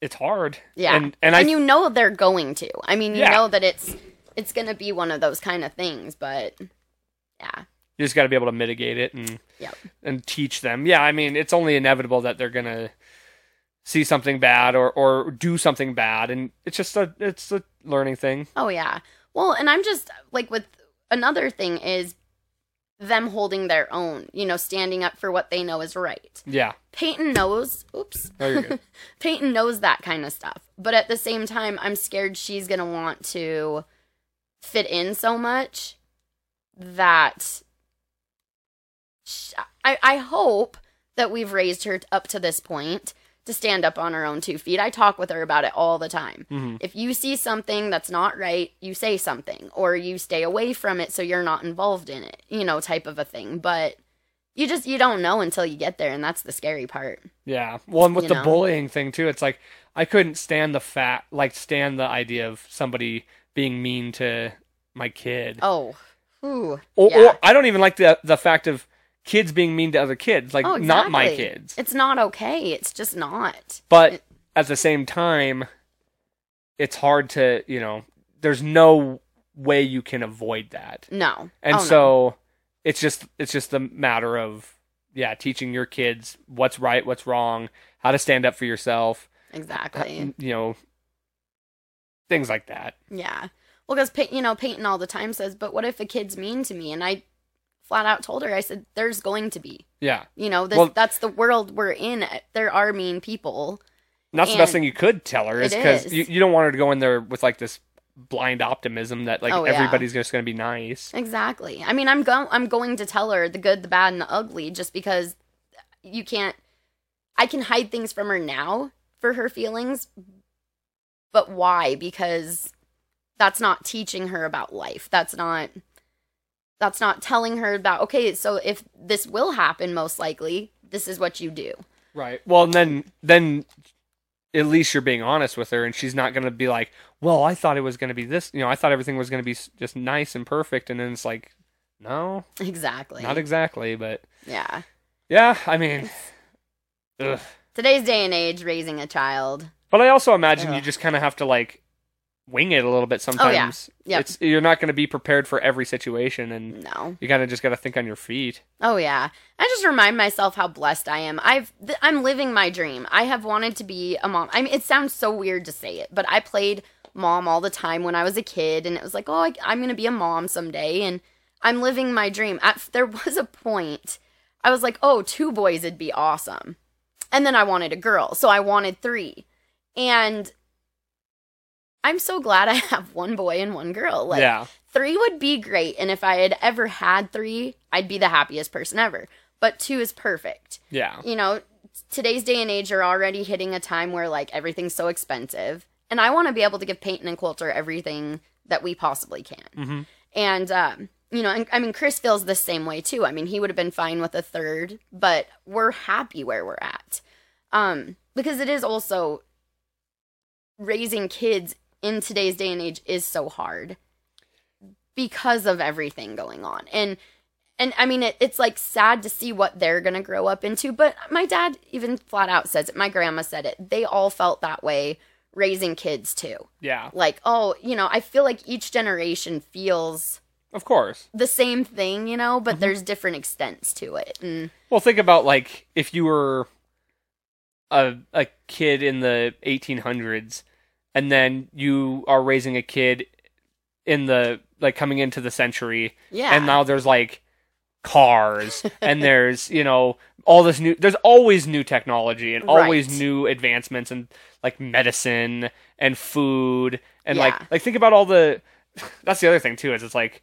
it's hard. Yeah. and and I you know they're going to. I mean, you Yeah. know that it's it's going to be one of those kind of things, but yeah. you just got to be able to mitigate it and Yep. and teach them. Yeah, I mean, it's only inevitable that they're gonna see something bad or or do something bad, and it's just a it's a learning thing. Oh yeah. Well, and I'm just like with another thing is them holding their own, you know, standing up for what they know is right. Yeah, Peyton knows, oops. Oh. Peyton knows that kind of stuff. But at the same time, I'm scared she's going to want to fit in so much that I, I hope that we've raised her up to this point to stand up on her own two feet. I talk with her about it all the time. Mhm. If you see something that's not right, you say something or you stay away from it so you're not involved in it, you know, type of a thing. But you just you don't know until you get there and that's the scary part. yeah. Well, and with You the know? bullying thing too, it's like I couldn't stand the fat like stand the idea of somebody being mean to my kid, Oh. Ooh. or, yeah. or I don't even like the the fact of kids being mean to other kids, like Oh, not my kids. It's not okay. It's just not. But It- at the same time, it's hard to, you know, there's no way you can avoid that. No. And Oh, no. so it's just it's just a matter of yeah, teaching your kids what's right, what's wrong, how to stand up for yourself, exactly. Uh, you know, things like that. Yeah. Well, because you know Peyton all the time says, "But what if a kid's mean to me?" And I flat out told her, I said, "There's going to be. Yeah. You know, this Well- that's the world we're in. Eh, there are mean people. That's the best thing you could tell her is because you, you don't want her to go in there with like this blind optimism that like Oh, yeah. everybody's just going to be nice. Exactly. I mean, I'm going. I'm going to tell her the good, the bad, and the ugly, just because you can't. I can hide things from her now for her feelings, but why? Because that's not teaching her about life. That's not. That's not telling her about okay. So if this will happen, most likely, this is what you do. Right. Well, and then then at least you're being honest with her, and she's not going to be like, "Well, I thought it was going to be this. You know, I thought everything was going to be just nice and perfect," and then it's like, no, Exactly. not exactly. But yeah. yeah, I mean, ugh. Today's day and age, raising a child. But I also imagine you just kind of have to like wing it a little bit oh, sometimes. Oh Yep. It's you're not going to be prepared for every situation, and No. you kind of just got to think on your feet. Oh yeah. I just remind myself how blessed I am. I've th- I'm living my dream. I have wanted to be a mom. I mean, it sounds so weird to say it, but I played mom all the time when I was a kid, and it was like, oh, I, I'm gonna be a mom someday, and I'm living my dream. At, there was a point I was like, oh, two boys would be awesome, and then I wanted a girl, so I wanted three, and I'm so glad I have one boy and one girl. Like, yeah. three would be great. And if i had ever had three i'd be the happiest person ever. But two is perfect. Yeah. you know today's day and age are already hitting a time where like everything's so expensive. And i want to be able to give peyton and coulter everything that we possibly can. Hmm and um you know and, i mean chris feels the same way too. I mean he would have been fine with a third but we're happy where we're at. Um because it is also raising kids in today's day and age is so hard because of everything going on. And and I mean it, it's like sad to see what they're gonna grow up into. But my dad even flat out says it. My grandma said it. They all felt that way raising kids too. Yeah, Like, oh, you know, I feel like each generation feels of course. the same thing, you know, Mm-hmm. but there's different extents to it. And Well, think about like if you were a a kid in the 1800s, and then you are raising a kid in the like coming into the century, yeah. and now there's like cars and there's you know all this new there's always new technology and always Right. new advancements and like medicine and food and Yeah. like like think about all the that's the other thing too is it's like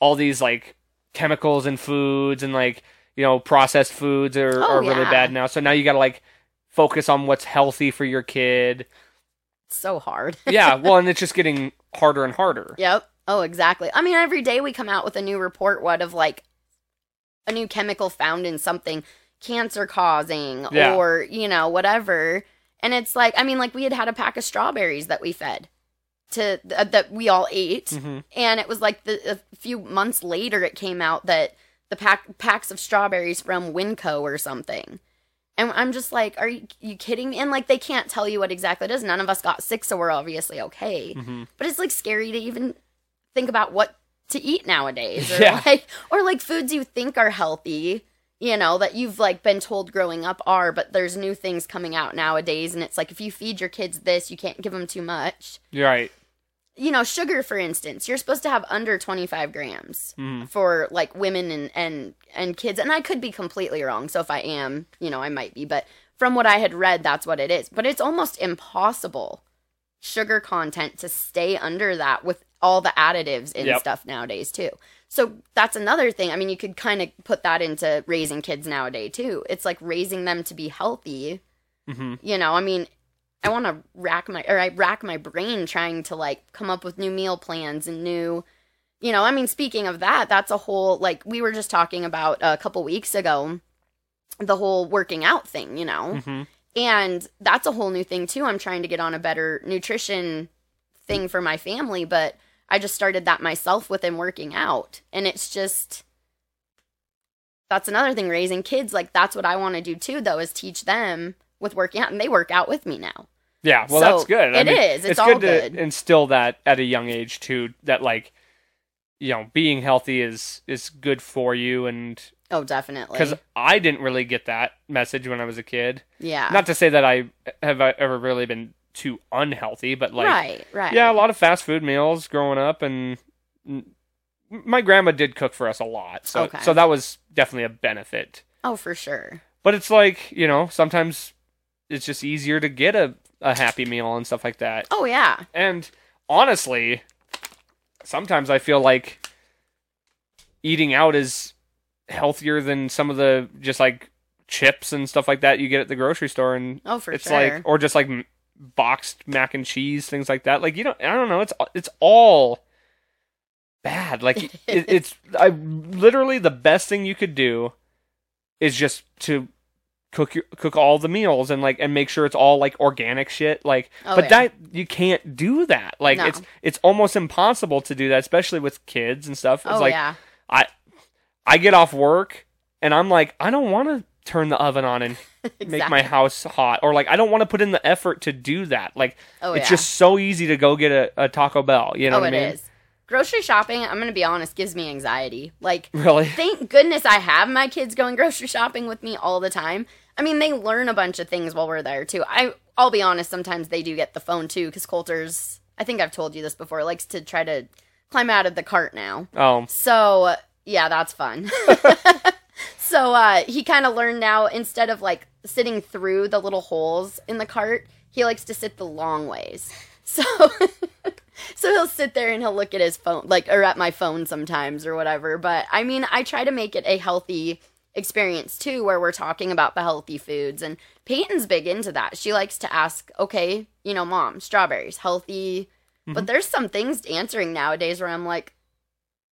all these like chemicals and foods and like you know processed foods are, Oh, are really bad now so now you gotta like focus on what's healthy for your kid so hard. yeah well and it's just getting harder and harder Yep. Oh, exactly. I mean, every day we come out with a new report, what of like a new chemical found in something cancer causing Yeah. or, you know, whatever. And it's like, I mean, like we had had a pack of strawberries that we fed to th- that we all ate. hmm And it was like the, a few months later, it came out that the pack packs of strawberries from Winco or something. And I'm just like, are you, you kidding me? And like, they can't tell you what exactly it is. None of us got sick, so we're obviously okay hmm but it's like scary to even think about what to eat nowadays or Yeah. like or like foods you think are healthy you know that you've like been told growing up are but there's new things coming out nowadays and it's like if you feed your kids this you can't give them too much right you know sugar for instance you're supposed to have under 25 grams hmm for like women and and and kids. And i could be completely wrong so if i am you know i might be. But from what i had read that's what it is. But it's almost impossible sugar content to stay under that with all the additives in Yep. stuff nowadays too. So that's another thing. I mean you could kind of put that into raising kids nowadays too. It's like raising them to be healthy hmm you know? I mean i want to rack my or i rack my brain trying to like come up with new meal plans and new you know i mean speaking of that that's a whole like we were just talking about a couple weeks ago the whole working out thing you know? Hmm and that's a whole new thing too. I'm trying to get on a better nutrition thing for my family but i just started that myself with within working out. And it's just that's another thing raising kids like that's what i want to do too though is teach them with working out and they work out with me now Yeah, well, So, that's good. I it mean, is. It's It's all good to instill that at a young age too. That like, you know, being healthy is is good for you, and oh definitely because I didn't really get that message when I was a kid. yeah Not to say that I have uh, ever really been too unhealthy, but like, right right yeah, a lot of fast food meals growing up, and my grandma did cook for us a lot, so Okay. so that was definitely a benefit. oh for sure But it's like you know, sometimes it's just easier to get a a happy meal and stuff like that. oh yeah And honestly, sometimes I feel like eating out is healthier than some of the just like chips and stuff like that you get at the grocery store and oh for it's sure like or just like boxed mac and cheese things like that. Like you don't I don't know, it's it's all bad. Like it, it's I literally the best thing you could do is just to cook your, cook all the meals and like and make sure it's all like organic shit like Oh, but yeah. that you can't do that. Like No. it's it's almost impossible to do that especially with kids and stuff. It's oh like yeah. I i get off work and i'm like i don't want to turn the oven on and exactly. make my house hot or like i don't want to put in the effort to do that. Like oh it's yeah. just so easy to go get a, a taco bell you know oh what it i mean? is. Grocery shopping i'm gonna be honest gives me anxiety. Like really? thank goodness I have my kids going grocery shopping with me all the time. I mean, they learn a bunch of things while we're there too. I I'll be honest, sometimes they do get the phone too because Coulter's. I think I've told you this before. Likes to try to climb out of the cart now. oh So yeah, that's fun. so uh, he kind of learned now instead of like sitting through the little holes in the cart, he likes to sit the long ways. So so he'll sit there and he'll look at his phone like or at my phone sometimes or whatever. But I mean, I try to make it a healthy experience too where we're talking about the healthy foods and Peyton's big into that. She likes to ask, "Okay, you know, mom, strawberries, healthy?" But there's some things answering nowadays where I'm like,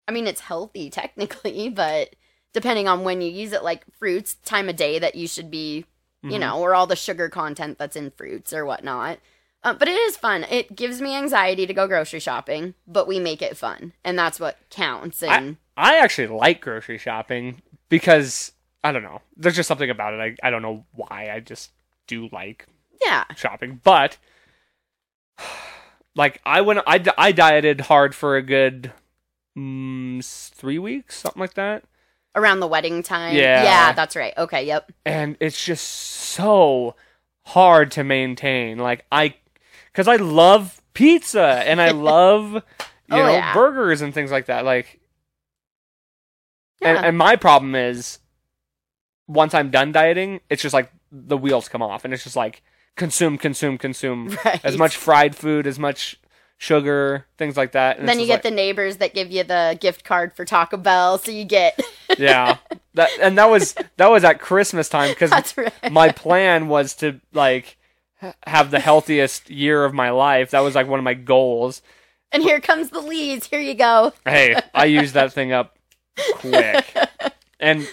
I mean, it's healthy technically, but depending on when you use it, like fruits, time of day that you should be, you Mhm. know, or all the sugar content that's in fruits or whatnot. Uh, but it is fun. It gives me anxiety to go grocery shopping, but we make it fun, and that's what counts. And I actually like grocery shopping because I don't know. There's just something about it. I I don't know why. I just do like yeah, shopping, but like I went, I, I dieted hard for a good mm, three weeks, something like that, around the wedding time. Yeah. yeah, that's right. Okay, yep. and it's just so hard to maintain. Like I, because I love pizza and I love you Oh, know yeah. burgers and things like that. Like, Yeah. and my problem is once I'm done dieting, it's just like the wheels come off, and it's just like consume, consume, consume Right. as much fried food, as much sugar, things like that. And then you get the neighbors that give you the gift card for Taco Bell, so you get. yeah, that and that was that was at Christmas time because right. my plan was to like have the healthiest year of my life. That was like one of my goals. and here comes the leads. Here you go. Hey, I used that thing up quick, and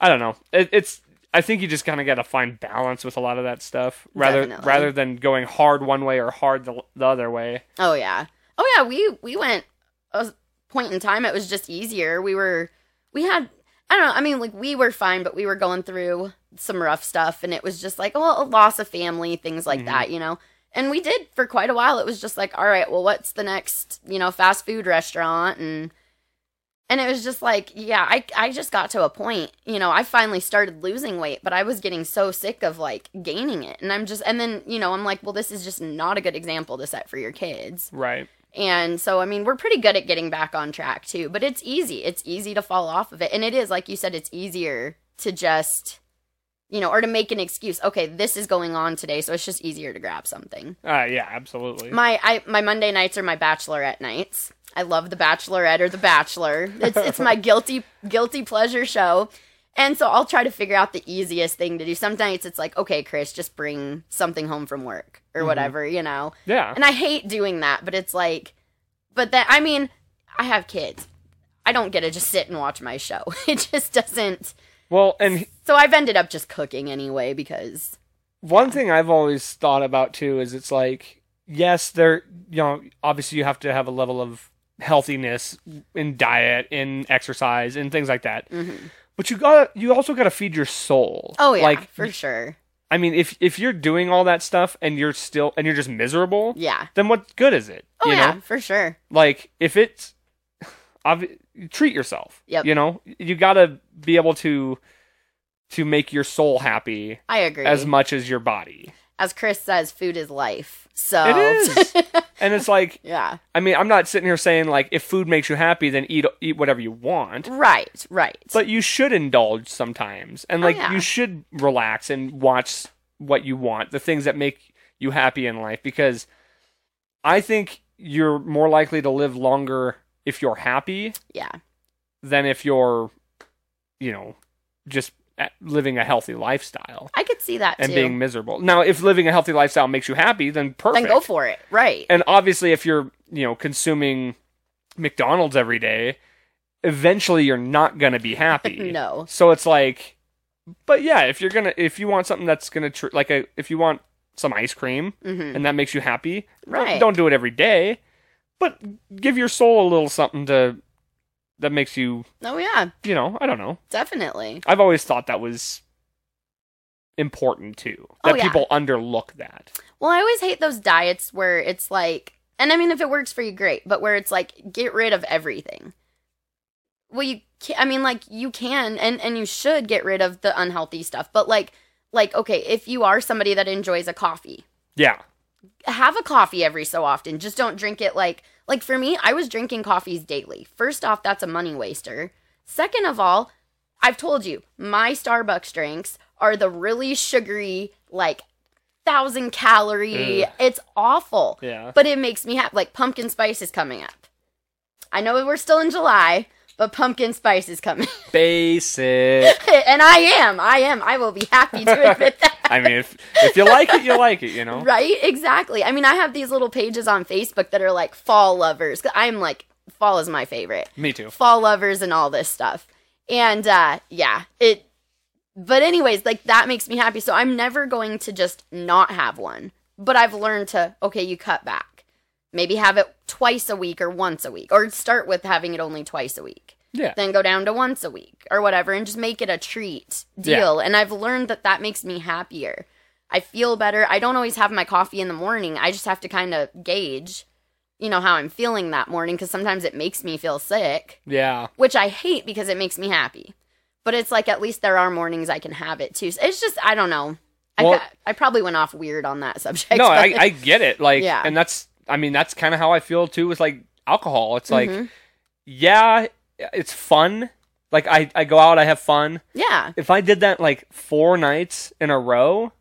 I don't know. It, it's I think you just kind of got to find balance with a lot of that stuff, rather Definitely. rather than going hard one way or hard the, the other way. Oh yeah. Oh yeah. We we went a point in time. It was just easier. We were we had I don't know. I mean, like we were fine, but we were going through some rough stuff, and it was just like oh, a loss of family, things like Mhm. that, you know. And we did for quite a while. It was just like, all right, well, what's the next, you know, fast food restaurant and. And it was just like, yeah, I, I just got to a point, you know, I finally started losing weight, but I was getting so sick of like gaining it. And I'm just, and then, you know, I'm like, well, this is just not a good example to set for your kids. Right. And so, I mean, we're pretty good at getting back on track too, but it's easy. It's easy to fall off of it. And it is, like you said, it's easier to just, you know, or to make an excuse. Okay, this is going on today, so it's just easier to grab something. Uh, yeah, absolutely. My I my Monday nights are my bachelorette nights. I love the Bachelorette or the Bachelor. It's it's my guilty guilty pleasure show. And so I'll try to figure out the easiest thing to do. Sometimes it's like, okay, Chris, just bring something home from work or Mhm. whatever, you know. yeah. And I hate doing that, but it's like, but that, I mean, I have kids. I don't get to just sit and watch my show. It just doesn't. Well, and So I've ended up just cooking anyway because, one thing I've always thought about too is it's like, yes, there, you know, obviously you have to have a level of healthiness in diet, in exercise, and things like that. Mhm. But you got you also got to feed your soul. oh yeah, like for sure. I mean, if if you're doing all that stuff and you're still and you're just miserable, Yeah. then what good is it? Oh you yeah, know, for sure. like if it's, obvi- treat yourself. Yep. You know, you got to be able to to make your soul happy I agree. as much as your body. As Chris says, food is life. So It is. And it's like, yeah. I mean, I'm not sitting here saying like if food makes you happy, then eat eat whatever you want. Right. Right. But you should indulge sometimes, and oh, like Oh, yeah. you should relax and watch what you want, the things that make you happy in life, because I think you're more likely to live longer if you're happy yeah. than if you're, you know, just living a healthy lifestyle I could see that and too. being miserable. Now, if living a healthy lifestyle makes you happy, then perfect. then go for it. Right. And obviously, if you're, you know, consuming McDonald's every day, eventually you're not to be happy. no. So it's like, but yeah, if you're gonna, if you want something that's gonna, tr- like a, if you want some ice cream hmm and that makes you happy, don't- Right. don't do it every day, but give your soul a little something to, that makes you, Oh yeah, you know, I don't know. definitely. I've always thought that was important too. Oh, That yeah. people underlook that. Well, I always hate those diets where it's like, and I mean, if it works for you, great, but where it's like, get rid of everything. Well, you can I mean, like, you can and, and you should get rid of the unhealthy stuff, but like, like, okay, if you are somebody that enjoys a coffee, Yeah. Have a coffee every so often. Just don't drink it like, like for me, I was drinking coffees daily. First off, that's a money waster. Second of all, I've told you, my Starbucks drinks are the really sugary, like, thousand calorie. It's awful. Yeah. But it makes me happy. Like pumpkin spice is coming up. I know we're still in July, but pumpkin spice is coming. Basic. and I am. I am. I will be happy to admit that. I mean, if if you like it, you like it. You know. Right? Exactly. I mean, I have these little pages on Facebook that are like fall lovers. I'm like, fall is my favorite. Me too. Fall lovers and all this stuff. And uh yeah, it but anyways, like that makes me happy. So I'm never going to just not have one. but I've learned to okay, you cut back. Maybe have it twice a week or once a week, or start with having it only twice a week. Yeah. Then go down to once a week or whatever, and just make it a treat deal. And I've learned that that makes me happier. I feel better. I don't always have my coffee in the morning. I just have to kind of gauge, you know, how I'm feeling that morning because sometimes it makes me feel sick Yeah. which I hate because it makes me happy. But it's like at least there are mornings I can have it too. So it's just I don't know. I Well- got, I probably went off weird on that subject. No, I, I get it. Like, Yeah. and that's, I mean, that's kind of how I feel too with like alcohol. It's like, Mhm. yeah, it's fun. Like, I, I go out, I have fun. yeah, If I did that like four nights in a row,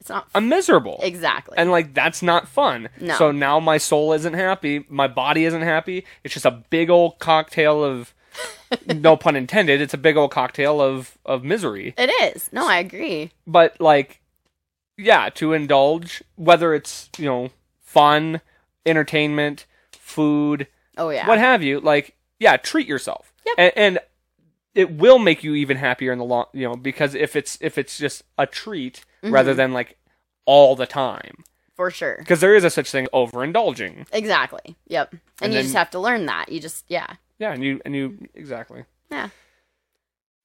it's not I'm miserable. exactly. And like, that's not fun. No. So now my soul isn't happy. My body isn't happy. It's just a big old cocktail of, no pun intended, it's a big old cocktail of, of misery. it is. No, I agree. but like yeah to indulge whether it's you know fun entertainment food Oh yeah. what have you like yeah treat yourself Yep. and, and it will make you even happier in the long you know because if it's if it's just a treat rather Mm-hmm. than like all the time For sure. because there is a such thing overindulging Exactly. Yep. And, And you then- just have to learn that. You just yeah. yeah and you and you exactly Yeah.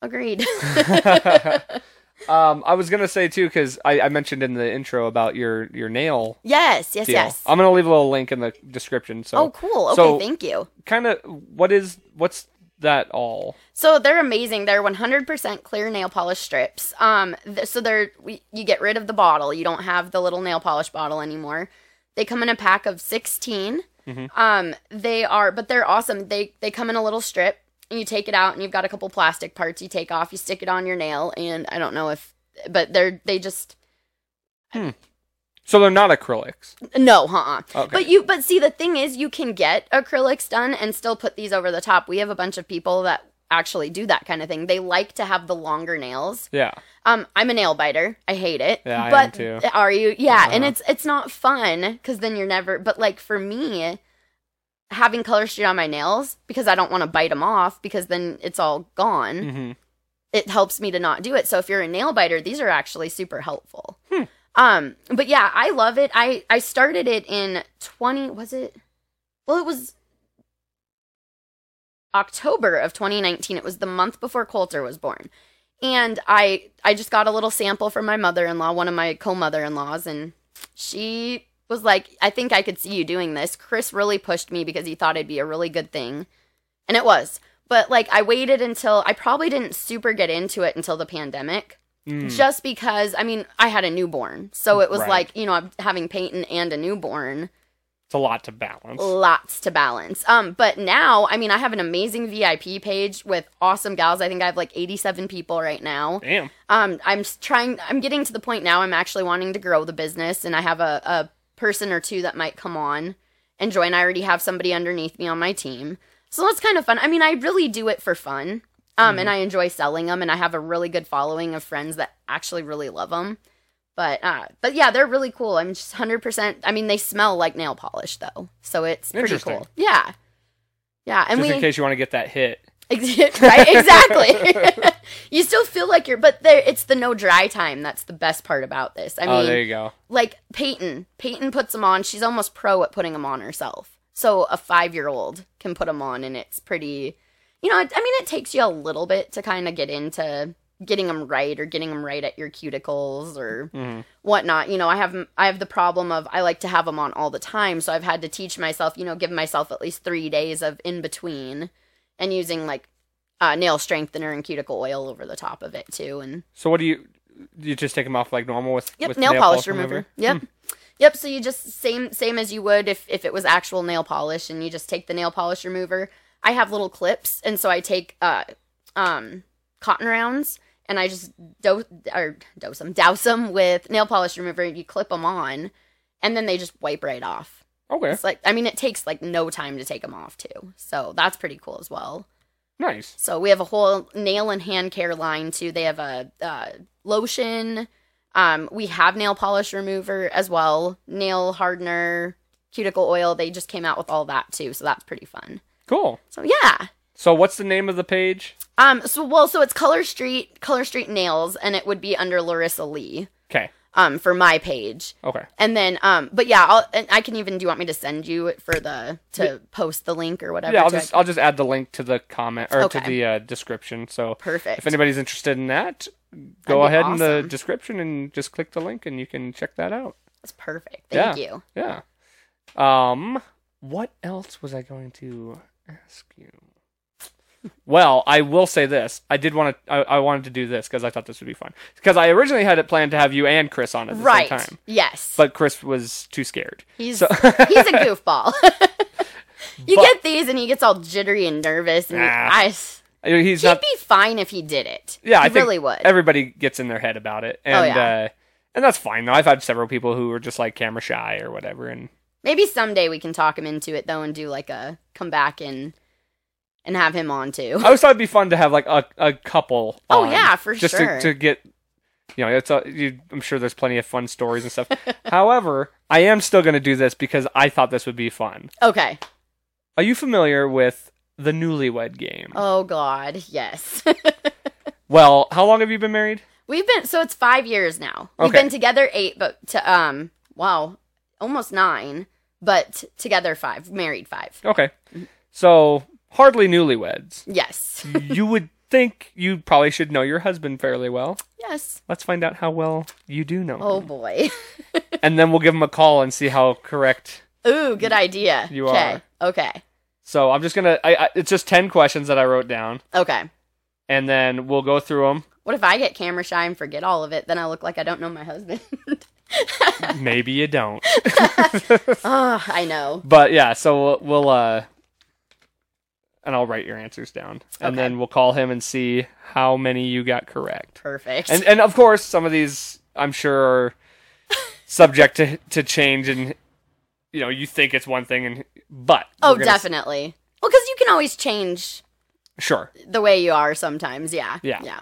Agreed. um i was gonna say too because I, I mentioned in the intro about your your nail yes, yes, deal yes. i'm gonna leave a little link in the description so oh, cool. Okay, so- thank you. kind of what is what's that all So they're amazing. They're 100% clear nail polish strips. Um, th- so they're we, you get rid of the bottle. You don't have the little nail polish bottle anymore. They come in a pack of 16. Um, they are, but they're awesome. They they come in a little strip, and you take it out, and you've got a couple plastic parts you take off. You stick it on your nail, and I don't know if, but they're they just so they're not acrylics no, huh? Okay. But you, but see, the thing is, you can get acrylics done and still put these over the top. We have a bunch of people that actually do that kind of thing. They like to have the longer nails. yeah Um, I'm a nail biter. I hate it. Yeah, I am but too. Are you? Yeah, and Uh-huh. it's it's not fun because then you're never. But like for me, having color street on my nails because I don't want to bite them off because then it's all gone. mm-hmm. It helps me to not do it. So if you're a nail biter, these are actually super helpful. Hmm. Um, but yeah, I love it. I I started it in 20. Was it? Well, it was October of 2019. It was the month before Coulter was born. And I I just got a little sample from my mother-in-law, one of my co-mother-in-laws and she was like, "I think I could see you doing this." Chris really pushed me because he thought it'd be a really good thing. And it was. But like I waited until I probably didn't super get into it until the pandemic. Mm. Just because I mean, I had a newborn. So it was Right. like, you know, having Peyton and a newborn it's a lot to balance lots to balance. Um, but now, I mean, I have an amazing VIP page with awesome gals. I think I have like 87 people right now. damn Um, I'm trying. I'm getting to the point now. I'm actually wanting to grow the business, and I have a, a person or two that might come on and join. I already have somebody underneath me on my team, so that's kind of fun. I mean, I really do it for fun. Um, and I enjoy selling them, and I have a really good following of friends that actually really love them. But uh, but yeah, they're really cool. I'm just hundred percent. I mean, they smell like nail polish though, so it's pretty cool. Yeah, yeah. And just we in case you want to get that hit right? Exactly. You still feel like you're but there it's the no dry time that's the best part about this. I oh mean there you go. like peyton peyton puts them on. She's almost pro at putting them on herself. So a five year old can put them on and it's pretty you know it, i mean it takes you a little bit to kind of get into getting them right or getting them right at your cuticles or Mhm. whatnot. You know, I have I have the problem of I like to have them on all the time, so I've had to teach myself, you know, give myself at least three days of in between, and using like uh, nail strengthener and cuticle oil over the top of it too. And so what do you do you just take them off like normal with yep, with nail, polish remover. Yep. Yep, so you just same same as you would if if it was actual nail polish and you just take the nail polish remover. I have little clips and so I take uh um cotton rounds and I just dose or dose them, douse them with nail polish remover. You clip them on, and then they just wipe right off. Okay It's like I mean, it takes like no time to take them off too, so that's pretty cool as well. nice So we have a whole nail and hand care line too. They have a uh, lotion. Um, we have nail polish remover as well, nail hardener, cuticle oil. They just came out with all that too, so that's pretty fun. cool So yeah. so what's the name of the page Um. So well. So it's Color Street, Color Street Nails, and it would be under Larissa Lee. okay um, for my page. Okay. And then, um, but yeah, I'll, and I can even. Do you want me to send you it for the to post the link or whatever? Yeah, I'll just I'll just add the link to the comment or to the uh, description. So perfect. if anybody's interested in that, go ahead in the description and just click the link and you can check that out. That's perfect. Thank Yeah. you. Yeah. Um, what else was I going to ask you? Well, I will say this. I did want to. I, I wanted to do this because I thought this would be fun. Because I originally had it planned to have you and Chris on at the Right. same time, Yes. but Chris was too scared. he's So he's a goofball. you But- get these, and he gets all jittery and nervous, and Nah. I. he's He'd not. be fine if he did it. Yeah, he I think really would. Everybody gets in their head about it, and Oh, yeah. uh, and that's fine. though. I've had several people who were just like camera shy or whatever, and Maybe someday we can talk him into it though, and do like a come back and and have him on too. I always thought it'd be fun to have like a, a couple. Oh, yeah, for just sure. to, to get. You know, it's a, you, I'm sure there's plenty of fun stories and stuff. However, I am still going to do this because I thought this would be fun. Okay. Are you familiar with the Newlywed Game? Oh God, yes. Well, how long have you been married? We've been so it's five years now. We've Okay. been together eight, but to um wow, almost nine, but together five, married five. Okay, so hardly newlyweds. Yes. you would think you probably should know your husband fairly well. yes. Let's find out how well you do know him. Oh him. boy. And then we'll give him a call and see how correct. Ooh, good idea. You okay. are. Okay. So I'm just gonna. I, I, it's just ten questions that I wrote down, Okay. and then we'll go through them. What if I get camera shy and forget all of it? Then I look like I don't know my husband. Maybe you don't, oh, I know. but yeah. So we'll, we'll uh, and I'll write your answers down, and Okay. then we'll call him and see how many you got correct. Perfect. And and of course, some of these I'm sure are subject to to change, and you know you think it's one thing, and but oh, we're gonna s- definitely. Well, because you can always change sure. the way you are sometimes. Yeah. Yeah. Yeah.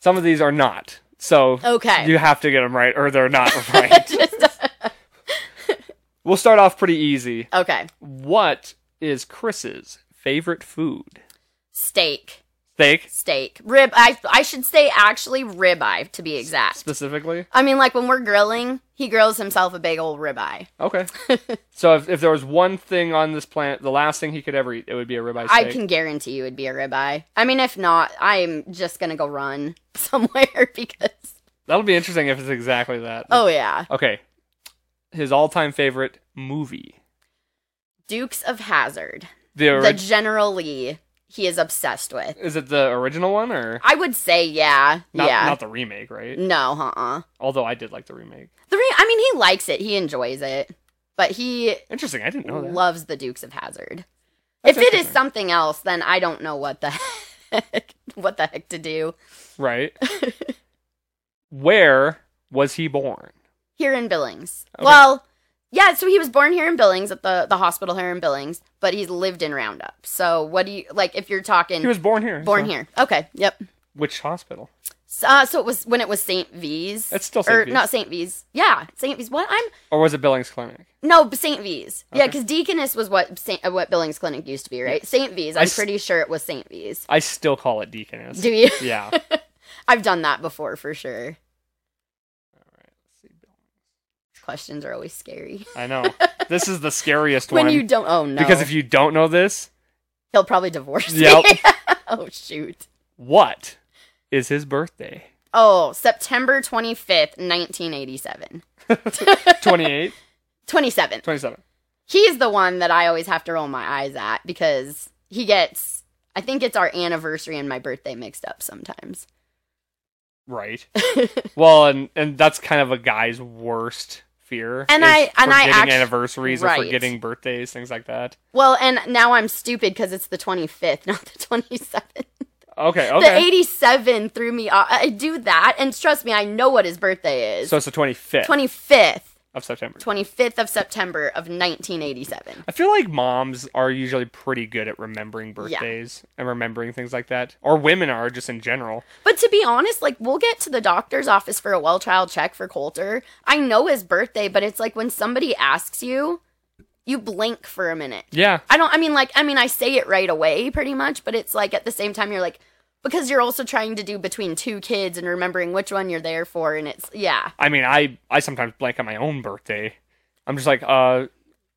Some of these are not, so Okay. you have to get them right, or they're not right. Just- we'll start off pretty easy. okay. What is Chris's favorite food? Steak. Steak Steak. Rib. I I should say actually ribeye to be exact. specifically. I mean, like when we're grilling, he grills himself a big old ribeye. Okay. so if, if there was one thing on this planet, the last thing he could ever eat, it would be a ribeye steak. I can guarantee you it'd be a ribeye. I mean, if not, I'm just gonna go run somewhere because. That'll be interesting if it's exactly that. Oh yeah, Okay. His all-time favorite movie. Dukes of Hazzard. The, The ori- General Lee. He is obsessed with. is it the original one or I would say yeah, not? yeah. Not the remake, right? no, uh, uh Although I did like the remake. The re- I mean, he likes it. He enjoys it, but he Interesting. I didn't know that. loves the Dukes of Hazzard. That's if it is something else, then I don't know what the heck, what the heck to do. Right. Where was he born? Here in Billings. Okay. Well, yeah, so he was born here in Billings at the the hospital here in Billings, but he's lived in Roundup. So what do you like if you're talking He was born here. born so- here? Okay, yep. Which hospital? So, uh, so it was when it was St. V's. It's still St. Or V's. not St. V's. Yeah, St. V's. What? I'm Or was it Billings Clinic? no St. V's. Yeah, because Deaconess was what Saint, uh, what Billings Clinic used to be, right? St. V's. I I'm s- pretty sure it was St. V's. I still call it Deaconess. Do you? Yeah. I've done that before for sure. All right. Let's see. Questions are always scary. I know. This is the scariest when one When you don't, oh no, because if you don't know this, he'll probably divorce Yep. me. oh shoot. what is his birthday? Oh, September twenty fifth, nineteen eighty seven. Twenty eight. Twenty seven. Twenty seven. He's the one that I always have to roll my eyes at because he gets, I think it's our anniversary and my birthday mixed up sometimes. Right. well, and and that's kind of a guy's worst fear. And I- and I forgetting act- anniversaries or Right. forgetting birthdays, things like that. Well, and now I'm stupid because it's the 25th, not the 27th. Okay, The 87 threw me off. I do that, and trust me, I know what his birthday is. so it's the 25th 25th. Of September. 25th of September of 1987. I feel like moms are usually pretty good at remembering birthdays and remembering things like that, or women are just in general. But to be honest, like we'll get to the doctor's office for a well child check for Coulter. I know his birthday, but it's like when somebody asks you, you blink for a minute. Yeah, I don't I mean like I mean I say it right away pretty much, but it's like at the same time you're like, because you're also trying to do between two kids and remembering which one you're there for, and it's yeah. I mean, I I sometimes blank on my own birthday. I'm just like, uh,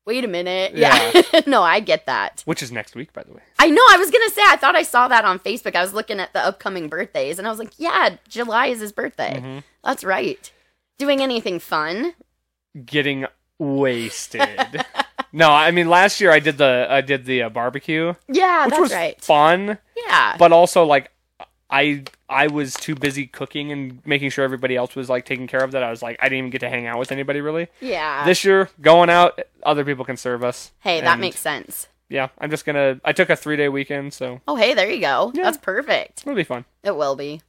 Wait a minute. Yeah. no, I get that. which is next week, by the way. I know. I was gonna say. I thought I saw that on Facebook. I was looking at the upcoming birthdays, and I was like, "Yeah, July is his birthday. Mm-hmm. That's right." Doing anything fun? Getting wasted. no, I mean, last year I did the I did the uh, barbecue, Yeah, which that's was right. fun, Yeah, but also like. I I was too busy cooking and making sure everybody else was like taken care of that I was like I didn't even get to hang out with anybody really. yeah. This year, going out, other people can serve us. hey, that And, makes sense. Yeah, I'm just gonna. I took a three day weekend, so Oh, hey, there you go. Yeah. That's perfect. it'll be fun. It will be.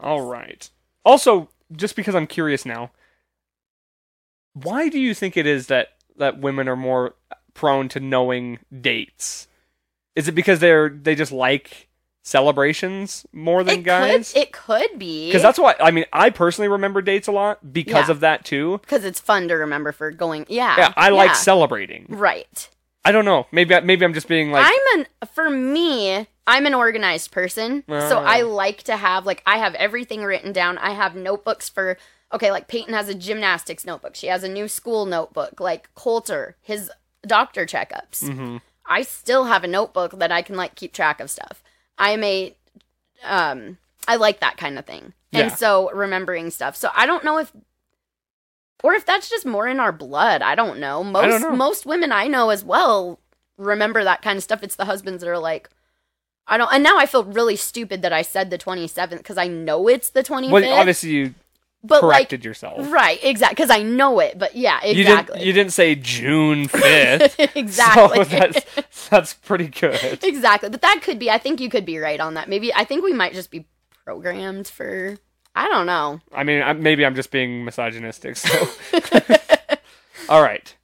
All right. Also, just because I'm curious now, why do you think it is that that women are more prone to knowing dates? Is it because they're they just like celebrations more than It guys? could. It could be Because that's why I mean I personally remember dates a lot because Yeah. of that too. because it's fun to remember for going. Yeah, Yeah, I like yeah. celebrating. right. I don't know. Maybe I- maybe I'm just being like I'm an for me, I'm an organized person. So Ah. I like to have like I have everything written down. I have notebooks for okay, like Peyton has a gymnastics notebook. She has a new school notebook. Like Coulter, his doctor checkups. Mhm. I still have a notebook that I can like keep track of stuff. I'm a um I like that kind of thing. Yeah. And so remembering stuff. So I don't know if or if that's just more in our blood. I don't know. Most don't know. most women I know as well remember that kind of stuff. It's the husbands that are like I don't and now I feel really stupid that I said the 27th cuz I know it's the 25th. well, obviously you but corrected yourself. right, exactly cuz I know it. But yeah, You exactly. didn't you didn't say June 5th. exactly. So that's that's pretty good. exactly. But that could be. I think you could be right on that. Maybe I think we might just be programmed for. I don't know. I mean, I- maybe I'm just being misogynistic. So, all right.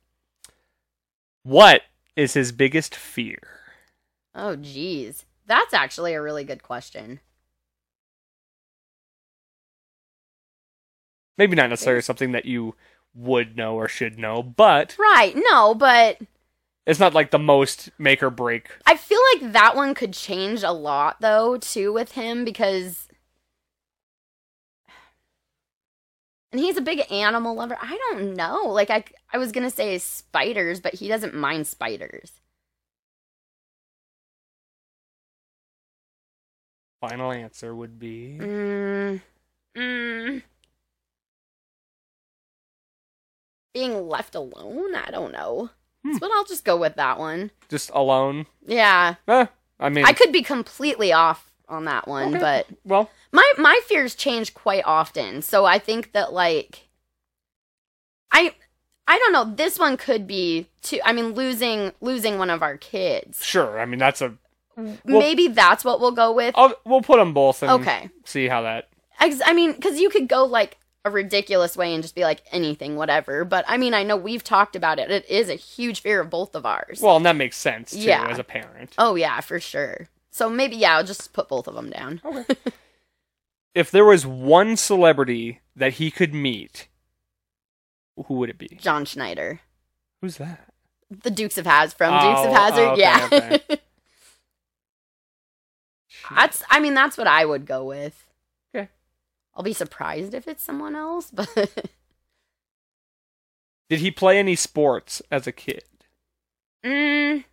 What is his biggest fear? Oh, geez, that's actually a really good question. Maybe not necessarily something that you would know or should know, but Right? No, but it's not like the most make or break. I feel like that one could change a lot though too with him because. And he's a big animal lover. I don't know. Like I, I was gonna say spiders, but he doesn't mind spiders. Final answer would be Mm, mm. Being left alone? I don't know. Hmm. But I'll just go with that one. just alone. Yeah. Eh, I mean, I could be completely off on that one, Okay. but well, my my fears change quite often. So I think that like I I don't know, this one could be too I mean losing losing one of our kids. sure. I mean, that's a. Maybe that's what we'll go with. I'll, we'll put them both Okay. see how that. Ex- I mean, because you could go like a ridiculous way and just be like anything, whatever. But I mean, I know we've talked about it. It is a huge fear of both of ours. Well, and that makes sense too Yeah. as a parent. oh yeah, for sure. So maybe yeah, I'll just put both of them down. Okay. If there was one celebrity that he could meet, who would it be? John Schneider, Who's that? the Dukes of Haz from oh, Dukes Oh, of Hazzard. oh, okay, yeah, okay. that's. I mean, that's what I would go with. I'll be surprised if it's someone else, but Did he play any sports as a kid? mm,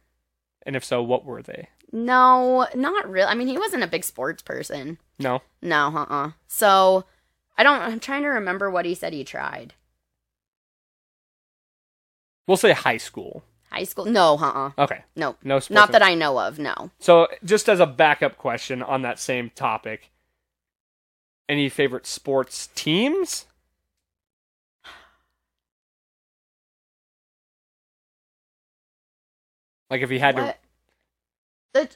And if so, what were they? no, not really. I mean, he wasn't a big sports person. No. No, uh uh So I don't I'm trying to remember what he said he tried. We'll say high school. High school? No, uh uh Okay. No. No sports. Not that I know of, no. So, just as a backup question on that same topic, any favorite sports teams? Like if you had What? The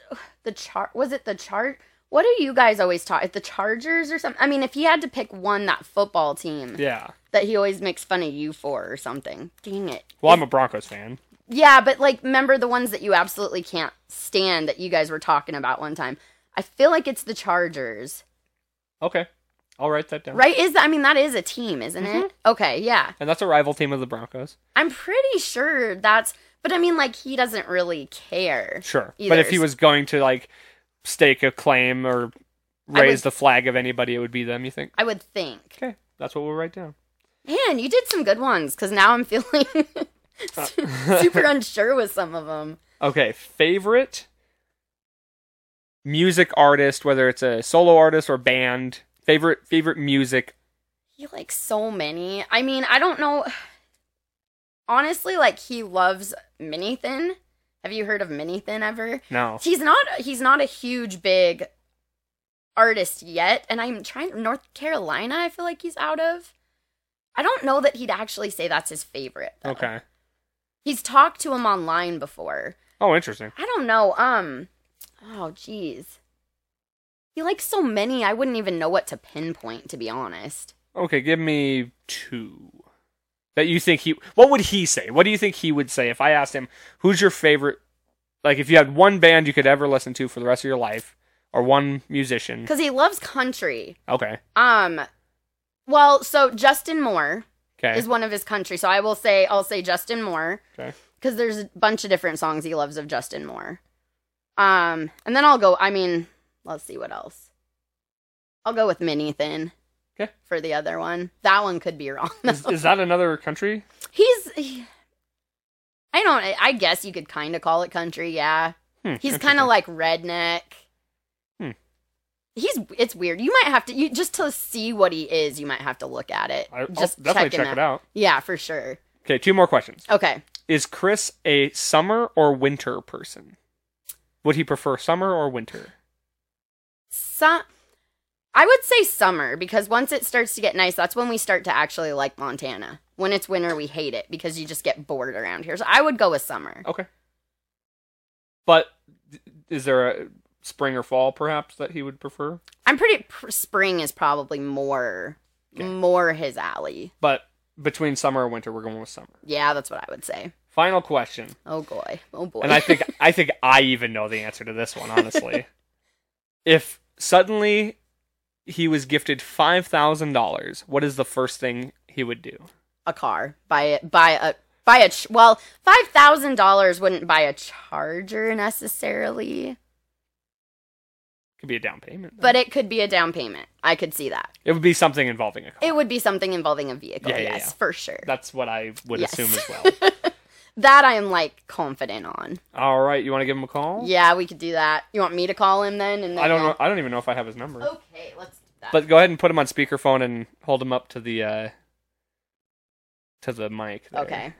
the chart was it the chart? What do you guys always talk? The Chargers or something? I mean, if he had to pick one, that football team yeah. that he always makes fun of you for or something. Dang it. Well, I'm a Broncos fan. Yeah, but like, remember the ones that you absolutely can't stand that you guys were talking about one time? I feel like it's the Chargers. Okay, I'll write that down. Right? Is that, I mean, that is a team, isn't it? Mm-hmm. Okay, yeah. And that's a rival team of the Broncos. I'm pretty sure that's, but I mean, like, he doesn't really care. Sure, Either but if he was going to like stake a claim or raise would- the flag of anybody, it would be them. You think? I would think. Okay, that's what we'll write down. Man, you did some good ones because now I'm feeling super unsure with some of them. Okay, favorite music artist, whether it's a solo artist or band. Favorite favorite music. He likes so many. I mean, I don't know. Honestly, like he loves Minithin. Have you heard of Minithin ever? No. He's not. He's not a huge big artist yet, and I'm trying. North Carolina, I feel like he's out of. I don't know that he'd actually say that's his favorite. though. Okay. He's talked to him online before. Oh, interesting. I don't know. Um. Oh, jeez. He likes so many. I wouldn't even know what to pinpoint, to be honest. Okay, give me two. That you think he what would he say? What do you think he would say if I asked him who's your favorite like if you had one band you could ever listen to for the rest of your life or one musician. Because he loves country. Okay. Um. Well, so Justin Moore Okay. is one of his country. So I will say, I'll say Justin Moore. Okay. Because there's a bunch of different songs he loves of Justin Moore. Um, and then I'll go. I mean, let's see what else. I'll go with Mini Thin. Okay. For the other one, that one could be wrong. Is, is that another country? He's. he- I don't. I guess you could kind of call it country. Yeah. Hmm, He's kind of like redneck. Hmm. He's. It's weird. You might have to. You just to see what he is. You might have to look at it. I, I'll just definitely checking check it out. Yeah, for sure. Okay, two more questions. Okay. Is Chris a summer or winter person? Would he prefer summer or winter? Su- I would say summer because once it starts to get nice, that's when we start to actually like Montana. When it's winter, we hate it because you just get bored around here. So I would go with summer. Okay. But is there a spring or fall perhaps that he would prefer? I'm pretty pr- spring is probably more Okay. more his alley. But between summer and winter, we're going with summer. Yeah, that's what I would say. Final question. Oh boy. Oh boy. And I think I think I even know the answer to this one, honestly. if suddenly he was gifted five thousand dollars, what is the first thing he would do? a car. Buy it buy a buy a ch- well, $5,000 wouldn't buy a charger necessarily, Could be a down payment. but it could be a down payment. I could see that. it would be something involving a car. It would be something involving a vehicle. Yeah, yeah, yes, yeah. for sure. That's what I would Yes. assume as well. That I am like confident on. All right, you want to give him a call? Yeah, we could do that. You want me to call him then? And then I don't know. I don't even know if I have his number. Okay, let's do that. But go ahead and put him on speakerphone and hold him up to the uh to the mic. there. okay.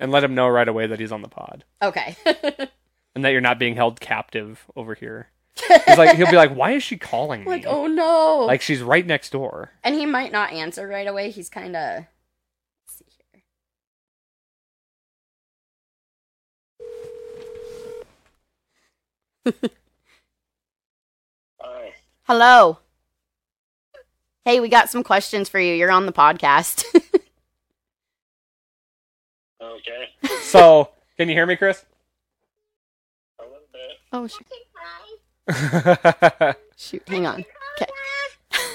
And let him know right away that he's on the pod Okay. and that you're not being held captive over here. He's like he'll be like, "Why is she calling me?" like, oh no. Like she's right next door. and he might not answer right away. He's kind of. see here. Hi. Hello. Hey, we got some questions for you. You're on the podcast. Okay. So, can you hear me, Chris? A little bit. oh shoot. Shoot. Hang on. Okay.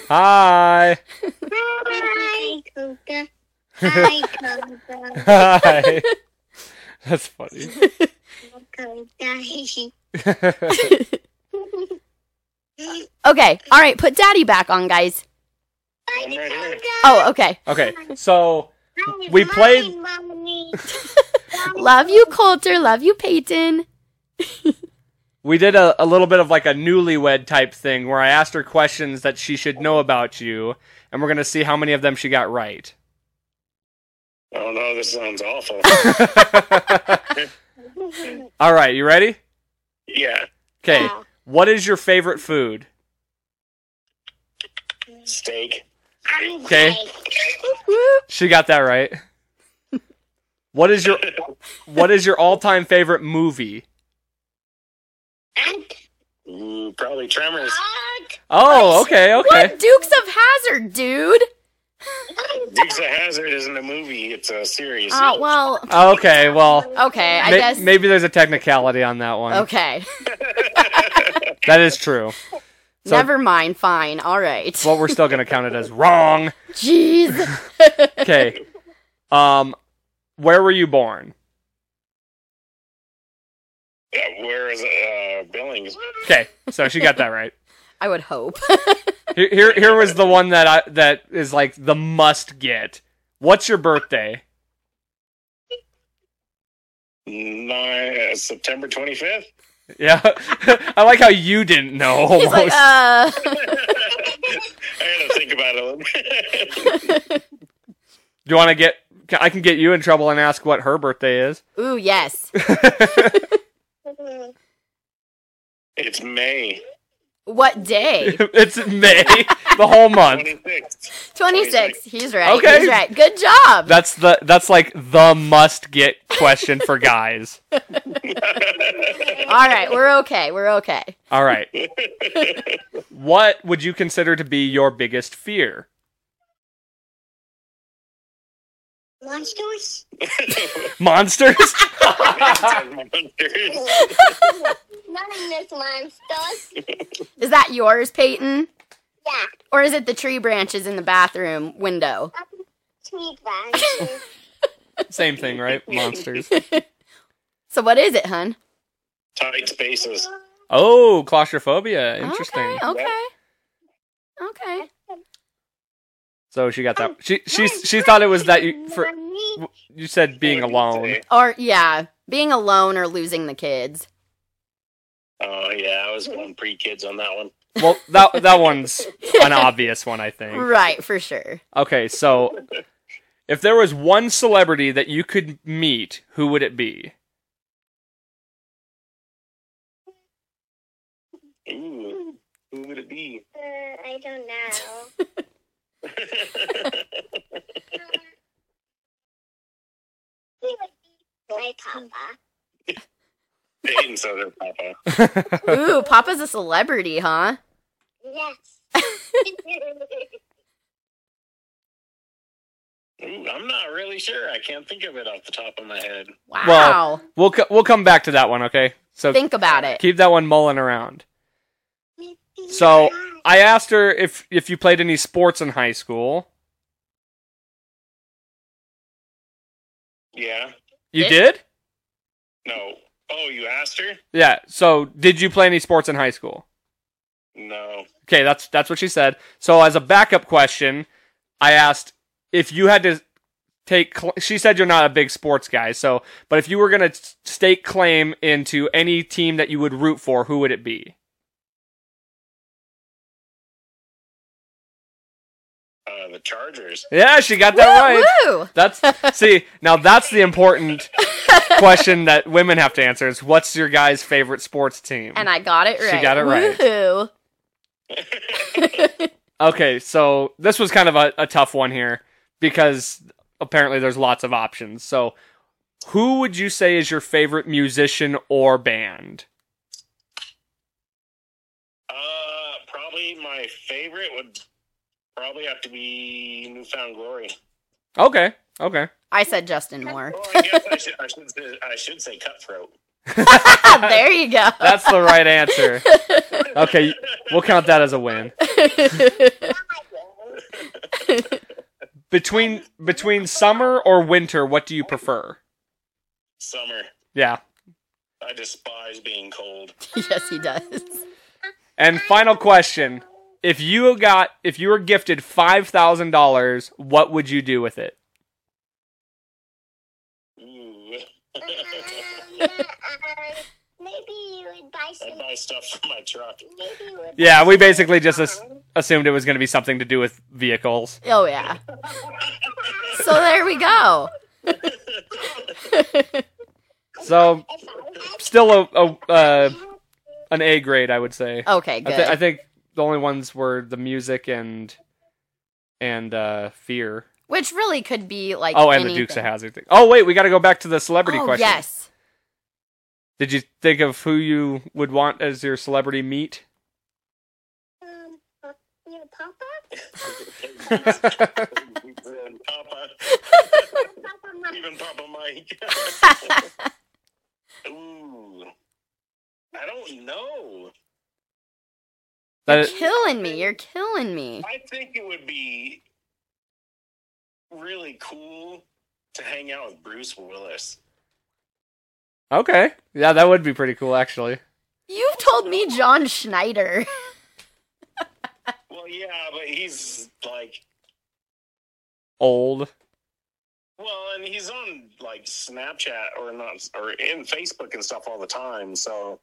Hi. Hi, Coca. Hi, Coca. Hi. That's funny. Okay. All right. Put Daddy back on, guys. I'm right here. Oh, okay. okay. So, we played- Love you, Coulter. Love you, Peyton. We did a, a little bit of like a newlywed type thing where I asked her questions that she should know about you, and we're going to see how many of them she got right. Oh no, this sounds awful. All right, you ready? yeah. Okay. Yeah. What is your favorite food? Steak. Okay. She got that right. What is your what is your all-time favorite movie? Ooh, probably Tremors. Oh, okay, okay. What Dukes of Hazzard, dude? Dukes of Hazzard isn't a movie; it's a series. Oh well. Okay, well, Okay, I may- guess. maybe there's a technicality on that one. Okay. That is true. So- Never mind. Fine. All right. well, we're still going to count it as wrong. Jeez. Okay. Um where were you born? Yeah, where is uh, Billings? Okay, so she got that right. I would hope. Here, here, here was the one that I that is like the must get. What's your birthday? Nine, uh, September 25th. Yeah, I like how you didn't know. He's Almost. like, uh, I had to think about it a little bit. Do you want to get? I can get you in trouble and ask what her birthday is. ooh, yes. It's May What day? it's May, the whole month. 26th. 26. He's right. Okay. He's right. Good job. That's the that's like the must get question for guys. All right, we're okay. We're okay. All right. What would you consider to be your biggest fear? Monsters? Monsters? None monsters. Is that yours, Peyton? Yeah. Or is it the tree branches in the bathroom window? Um, Sweet monsters. Same thing, right? Monsters. So what is it, hun? Tight spaces. Oh, claustrophobia. Interesting. Okay, okay. Okay. So she got that. She she she thought it was that you for you said being alone. Or yeah, being alone or losing the kids. Oh yeah, I was going pre-kids on that one. Well, that that one's an obvious one, I think. Right, for sure. Okay, so if there was one celebrity that you could meet, who would it be? Ooh, who would it be? Uh, I don't know. He would be my papa. Peyton said it, Papa. Ooh, Papa's a celebrity, huh? Yes. Ooh, I'm not really sure. I can't think of it off the top of my head. Wow. Well- we'll co- we'll come back to that one, okay? So Think about it. keep that one mulling around. So I asked her if if you played any sports in high school. Yeah. You Did- did? No. Oh, you asked her? Yeah. So did you play any sports in high school? No. Okay, that's that's what she said. So as a backup question, I asked if you had to take. Cl- she said you're not a big sports guy, so but if you were gonna stake claim into any team that you would root for, who would it be? The Chargers. Yeah, she got that right. Woo, woo. That's see now that's the important question that women have to answer is what's your guy's favorite sports team? And I got it She right. got it right. Woohoo. Okay, so this was kind of a, a tough one here because apparently there's lots of options. So, who would you say is your favorite musician or band? Uh, probably my favorite would probably have to be New Found Glory. Okay, okay. I said Justin Moore. Oh, I guess I should, I should, say, I should say Cutthroat. there you go. That's the right answer. Okay, we'll count that as a win. Between between summer or winter, what do you prefer? Summer. Yeah. I despise being cold. yes, he does. And final question: If you got if you were gifted five thousand dollars, what would you do with it? Ooh. Uh, maybe you would buy some. I'd buy stuff for my truck. Maybe you would Yeah, we basically just as- assumed it was going to be something to do with vehicles. Oh yeah. So there we go. So If I had still a, a uh, an A grade, I would say. Okay, I, good. I think the only ones were the music and and uh, fear. Which really could be like Oh, and anything. the Dukes of Hazzard thing. Oh, wait, we got to go back to the celebrity oh, question. Yes. Did you think of who you would want as your celebrity meet? um, uh, your papa? Papa. Papa, Even Papa Mike. Ooh. I don't know. You're that killing me. You're killing me. I think it would be really cool to hang out with Bruce Willis. Okay. Yeah, that would be pretty cool, actually. You've told me John Schneider. Well, yeah, but he's like, Old. well, and he's on like Snapchat or not, or in Facebook and stuff all the time. So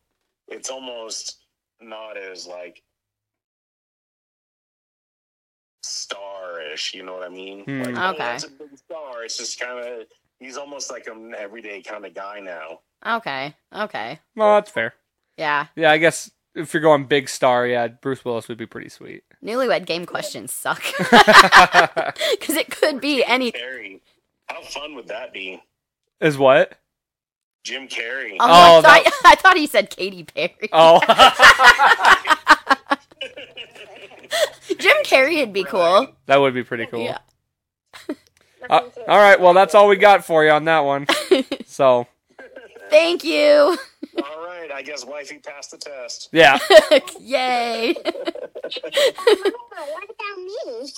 it's almost not as like starish. You know what I mean? Hmm. Like, oh, Okay. that's a big star. It's just kind of he's almost like an everyday kind of guy now. Okay. Okay. Well, that's fair. Yeah. Yeah, I guess if you're going big star, yeah, Bruce Willis would be pretty sweet. Newlywed game questions suck. Because it could be any. Carrey, how fun would that be? Is what? Jim Carrey. Oh, Oh, I, thought, I thought he said Katy Perry. Oh. Jim Carrey would be cool. that would be pretty cool. Yeah. Uh, all right, well, that's all we got for you on that one. So, Thank you. All right, I guess wifey passed the test. yeah. Yay. what about me?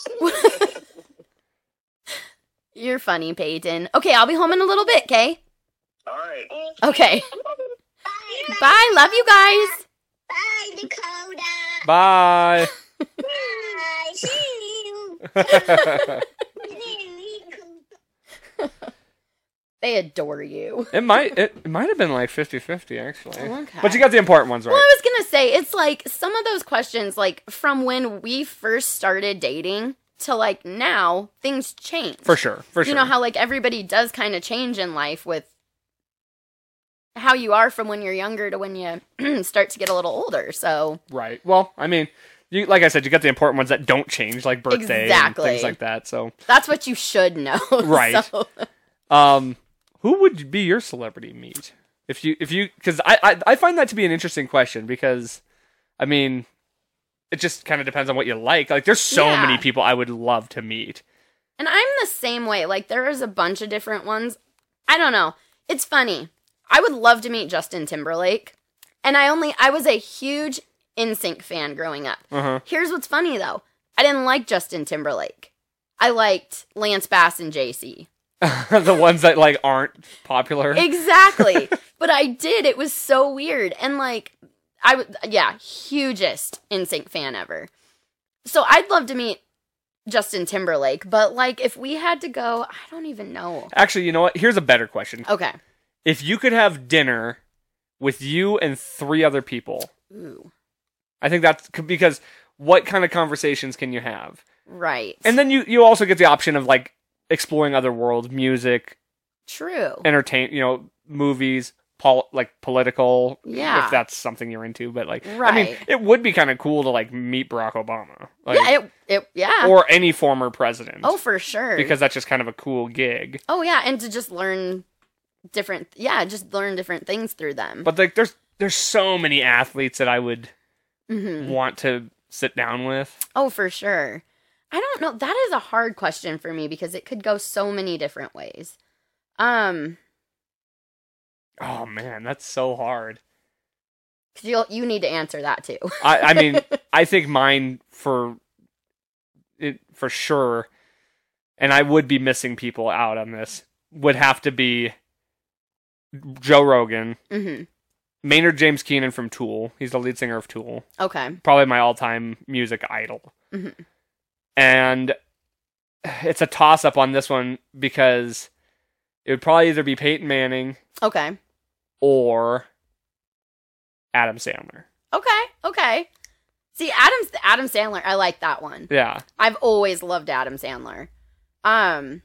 You're funny, Peyton. Okay, I'll be home in a little bit, okay? All right. Okay. Bye. Bye. Love you guys. Bye, Dakota. Bye. Bye. See you. See you. They adore you. it might it, it might have been like 50-50 actually. Okay. But you got the important ones right. Well. I was gonna say it's like some of those questions, like from when we first started dating to like now, things change. For sure. For sure. You know how like everybody does kind of change in life with how you are from when you're younger to when you start to get a little older. So Right. Well, I mean, you like I said, you got the important ones that don't change, like birthday and things like that. So, that's what you should know. Right. So- um, who would be your celebrity meet if you if you because I, I I find that to be an interesting question because, I mean, it just kind of depends on what you like. Like, there's so Yeah. many people I would love to meet. And I'm the same way. Like there is a bunch of different ones. I don't know. It's funny. I would love to meet Justin Timberlake. And I only I was a huge NSYNC fan growing up. Uh huh. Here's what's funny though. I didn't like Justin Timberlake. I liked Lance Bass and JC. the ones that like aren't popular. Exactly. but I did. It was so weird. And like I would yeah, hugest NSYNC fan ever. So I'd love to meet Justin Timberlake, but like if we had to go, I don't even know. Actually, you know what? Here's a better question. Okay. If you could have dinner with you and three other people, Ooh. I think that's because what kind of conversations can you have? Right. And then you you also get the option of like exploring other worlds, music, True. entertain, you know, movies, pol- like political, Yeah. if that's something you're into. But like, right. I mean, it would be kind of cool to like meet Barack Obama, like, yeah, it, it yeah. or any former president, oh, for sure. because that's just kind of a cool gig. oh yeah, and to just learn different yeah, just learn different things through them. But like, there's there's so many athletes that I would hmm want to sit down with. Oh, for sure. I don't know. That is a hard question for me because it could go so many different ways. Um, Oh man, that's so hard. 'cause you'll you need to answer that too. I, I mean, I think mine for it for sure, and I would be missing people out on this. Would have to be Joe Rogan, hmm Maynard James Keenan from Tool. He's the lead singer of Tool. Okay. Probably my all-time music idol. Mhm. And it's a toss-up on this one because it would probably either be Peyton Manning Okay. or Adam Sandler. Okay. Okay. See, Adam Adam Sandler. I like that one. Yeah. I've always loved Adam Sandler. Um.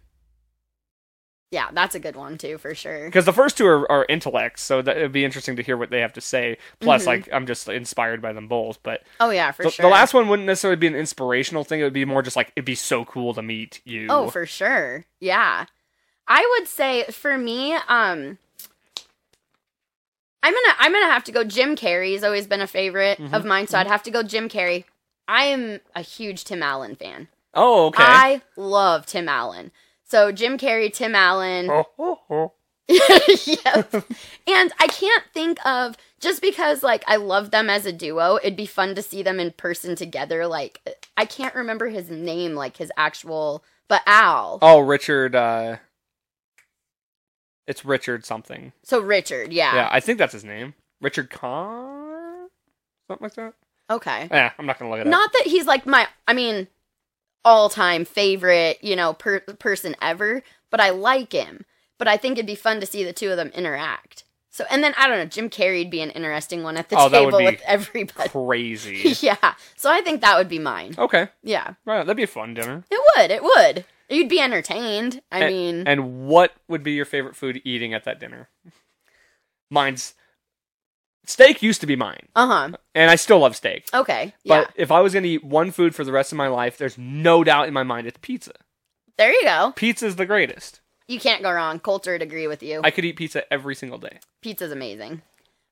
Yeah, that's a good one too, for sure. because the first two are, are intellects, so that it'd be interesting to hear what they have to say. Plus, Mhm. like I'm just inspired by them both. But Oh yeah, for the, sure. the last one wouldn't necessarily be an inspirational thing. It would be more just like it'd be so cool to meet you. Oh, for sure. Yeah. I would say for me, um I'm gonna I'm gonna have to go Jim Carrey's always been a favorite Mhm. of mine, so I'd have to go Jim Carrey. I am a huge Tim Allen fan. oh, okay. I love Tim Allen. So Jim Carrey, Tim Allen. oh, oh, oh. yep. And I can't think of just because like I love them as a duo, it'd be fun to see them in person together. Like I can't remember his name, like his actual but Al. Oh, Richard. Uh, It's Richard something. So Richard, yeah. Yeah, I think that's his name. Richard Carr? Something like that? Okay. Yeah, I'm not going to look it up. Not that he's like my, I mean, all time favorite, you know, per- person ever, but I like him. But I think it'd be fun to see the two of them interact. So, and then I don't know, Jim Carrey'd be an interesting one at the Oh, table be with everybody. Crazy. yeah. So I think that would be mine. okay. Yeah. Right. That'd be a fun dinner. It would. It would. You'd be entertained. I A- mean, And what would be your favorite food eating at that dinner? Mine's steak used to be mine, uh huh. and I still love steak. Okay. Yeah. But if I was going to eat one food for the rest of my life, there's no doubt in my mind it's pizza. there you go. Pizza's the greatest. You can't go wrong. Coulter would agree with you. I could eat pizza every single day. Pizza's amazing.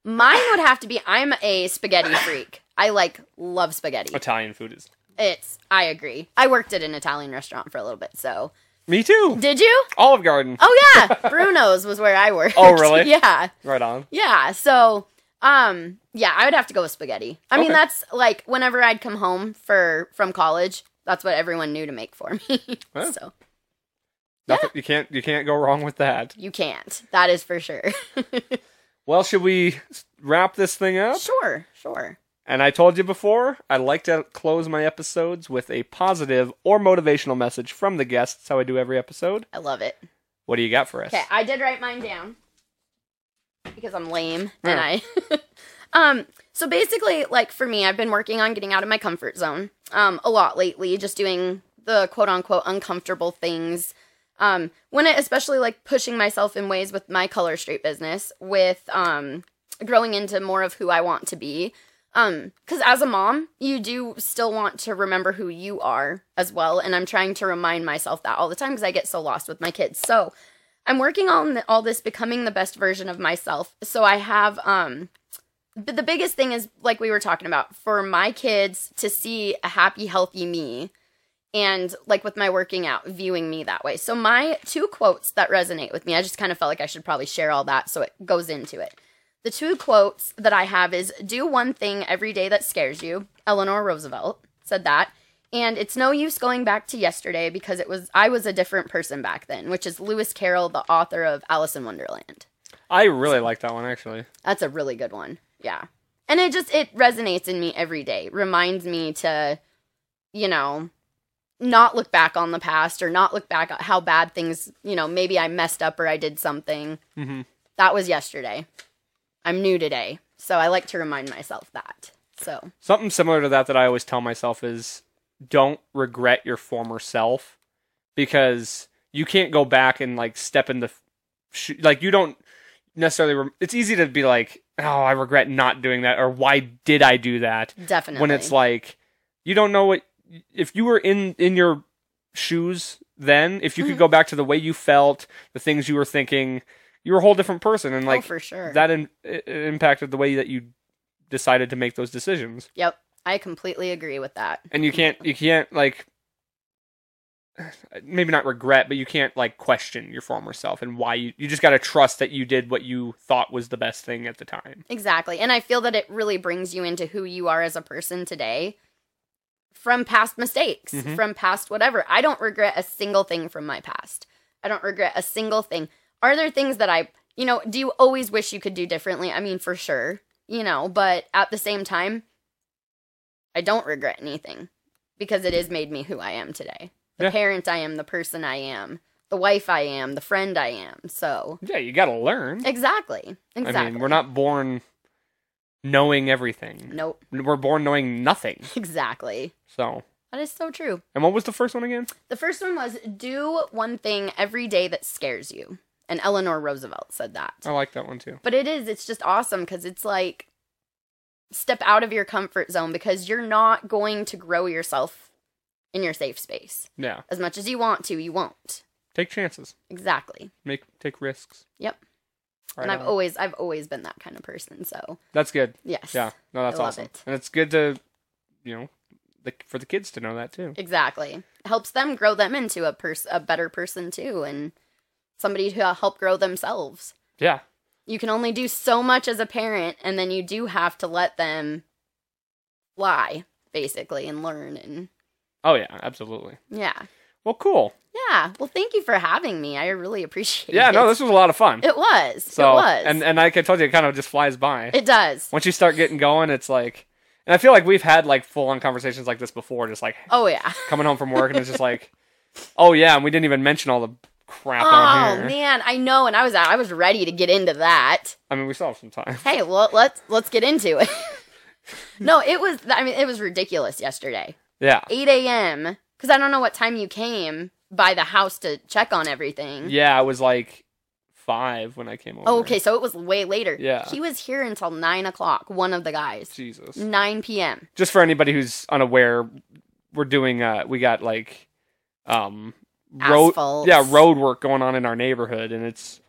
Mine would have to be I'm a spaghetti freak. I like love spaghetti. Italian food is. It's I agree. I worked at an Italian restaurant for a little bit, so Me too. did you? Olive Garden. Oh yeah, Bruno's was where I worked. Oh, really? yeah, Right on. yeah. So, um, yeah, I would have to go with spaghetti. I mean, that's like whenever I'd come home for from college, that's what everyone knew to make for me. Well. so Nothing, You can't you can't go wrong with that. you can't. That is for sure. Well, should we wrap this thing up? sure, sure. And I told you before, I like to close my episodes with a positive or motivational message from the guests. How I do every episode. I love it. What do you got for us? Okay, I did write mine down because I'm lame and I um so basically like for me I've been working on getting out of my comfort zone um a lot lately just doing the quote unquote uncomfortable things. Um when it especially like pushing myself in ways with my Color Street business with um growing into more of who I want to be. Um cuz as a mom you do still want to remember who you are as well and I'm trying to remind myself that all the time cuz I get so lost with my kids. So I'm working on all this becoming the best version of myself. So I have um but the biggest thing is like we were talking about for my kids to see a happy healthy me and like with my working out viewing me that way. So my two quotes that resonate with me, I just kind of felt like I should probably share all that so it goes into it. The two quotes that I have is do one thing every day that scares you. Eleanor Roosevelt said that. And it's no use going back to yesterday because it was I was a different person back then, which is Lewis Carroll, the author of Alice in Wonderland. I really like that one actually. That's a really good one. Yeah. And it just it resonates in me every day. Reminds me to you know, not look back on the past or not look back at how bad things, you know, maybe I messed up or I did something. Mhm. That was yesterday. I'm new today. So I like to remind myself that. So, Something similar to that that I always tell myself is don't regret your former self because you can't go back and like step in the sh- like you don't necessarily rem- it's easy to be like oh I regret not doing that or why did I do that definitely. when it's like you don't know what if you were in in your shoes then if you could go mm-hmm. back to the way you felt the things you were thinking you're a whole different person and oh, like oh, for sure. that in, impacted the way that you decided to make those decisions Yep. I completely agree with that. and you can't you can't like maybe not regret but you can't like question your former self and why you you just got to trust that you did what you thought was the best thing at the time Exactly. And I feel that it really brings you into who you are as a person today from past mistakes, Mhm. from past whatever. I don't regret a single thing from my past. I don't regret a single thing. Are there things that I, you know, do you always wish you could do differently? I mean, for sure, you know, but at the same time, I don't regret anything because it has made me who I am today. The Yeah. parent I am, the person I am, the wife I am, the friend I am. So, yeah you got to learn exactly. Exactly. i mean we're not born knowing everything Nope. we're born knowing nothing Exactly. so That is so true. and what was the first one again The first one was do one thing every day that scares you. And Eleanor Roosevelt said that. i like that one too But it is, it's just awesome because it's like step out of your comfort zone because you're not going to grow yourself in your safe space. yeah As much as you want to, you won't. take chances Exactly. make take risks Yep. Right and I've on. always I've always been that kind of person. So that's good yes. yeah no that's awesome it. and it's good to you know the, for the kids to know that too Exactly. Helps them grow them into a pers- a better person too and somebody to help grow themselves. yeah you can only do so much as a parent and then you do have to let them fly basically and learn and oh yeah absolutely yeah Well, cool. Yeah. Well, thank you for having me. I really appreciate it. Yeah, no, this was a lot of fun. it was. so, it was. and and like I told you, it kind of just flies by. it does. Once you start getting going, it's like, and I feel like we've had like full on conversations like this before, just like Oh yeah. coming home from work, and it's just like, oh yeah, and we didn't even mention all the crap Oh on here. man, I know, and I was I was ready to get into that. I mean, we still have some time. Hey, well, let's let's get into it. no, it was. I mean, it was ridiculous yesterday. Yeah, 8 a.m. Because I don't know what time you came by the house to check on everything. yeah, it was like five when I came over. Oh, okay, so it was way later. Yeah. He was here until 9 o'clock, one of the guys. Jesus. 9 p.m. Just for anybody who's unaware, we're doing. uh We got like, um, road. Asphalt. Yeah, road work going on in our neighborhood, and it's.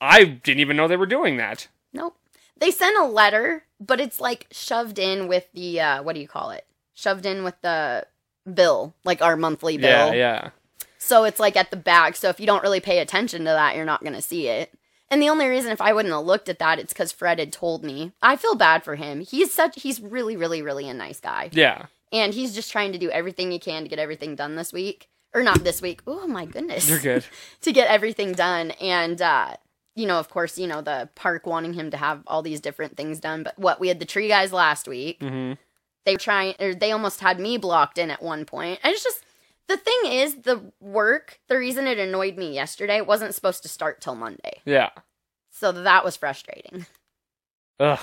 I didn't even know they were doing that. Nope. They sent a letter, but it's like shoved in with the, uh, what do you call it? Shoved in with the bill, like our monthly bill. Yeah, yeah. So it's like at the back. So if you don't really pay attention to that, you're not going to see it. And the only reason if I wouldn't have looked at that, it's because Fred had told me. I feel bad for him. He's such, he's really, really, really a nice guy. Yeah. And he's just trying to do everything he can to get everything done this week. Or not this week. Oh my goodness. You're good. to get everything done. And, uh, you know, of course, you know, the park wanting him to have all these different things done. But what, we had the tree guys last week. hmm They were trying, or they almost had me blocked in at one point. And it's just, the thing is, the work, the reason it annoyed me yesterday it wasn't supposed to start till Monday. Yeah. So that was frustrating. Ugh.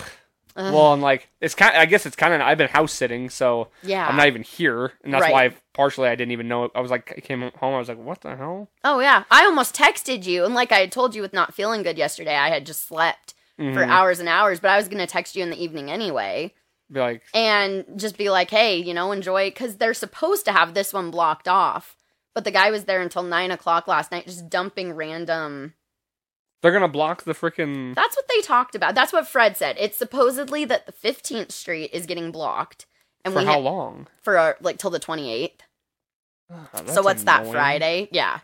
Ugh, Well, and like it's kind. I guess it's kind of. I've been house sitting, so yeah. I'm not even here, and that's Right. why partially I didn't even know. I was like, I came home. I was like, what the hell? oh, yeah. I almost texted you. And like I had told you with not feeling good yesterday, I had just slept for Mhm. hours and hours, but I was going to text you in the evening anyway. Be like, and just be like, hey, you know, enjoy because they're supposed to have this one blocked off. But the guy was there until nine o'clock last night, just dumping random. They're gonna block the freaking. That's what they talked about. That's what Fred said. It's supposedly that the 15th Street is getting blocked, and For we how ha- long? for uh, like till the 28th. Ah, so what's that. Friday? Yeah,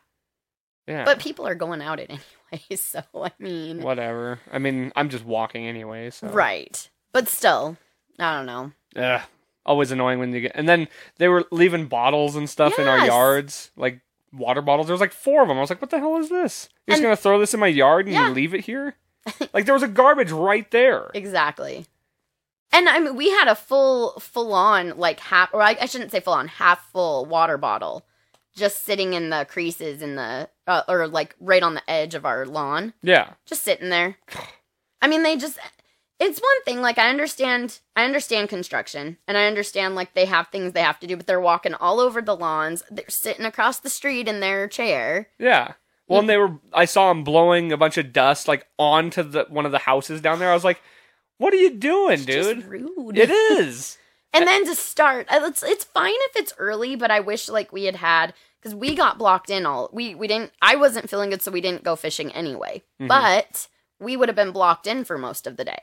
Yeah. but people are going out it anyway. So I mean, whatever. I mean, I'm just walking anyway. So right? But still, I don't know. Ugh. Always annoying when you get. And then they were leaving bottles and stuff in our yards, like water bottles. There was like four of them. I was like, what the hell is this? You're just And- gonna throw this in my yard and Yeah. you leave it here? like there was a garbage right there. Exactly. And I mean, we had a full, full on, like half, or I, I shouldn't say full on, half full water bottle just sitting in the creases in the, uh, or like right on the edge of our lawn, Yeah. just sitting there. I mean, they just, it's one thing, like, I understand, I understand construction, and I understand, like, they have things they have to do, but they're walking all over the lawns. They're sitting across the street in their chair. Yeah. Well, and they were. I saw them blowing a bunch of dust like onto the one of the houses down there. I was like, "What are you doing, It's just dude?" rude. It is. And then to start, it's it's fine if it's early, but I wish like we had had because we got blocked in all we we didn't. I wasn't feeling good, so we didn't go fishing anyway. Mhm. But we would have been blocked in for most of the day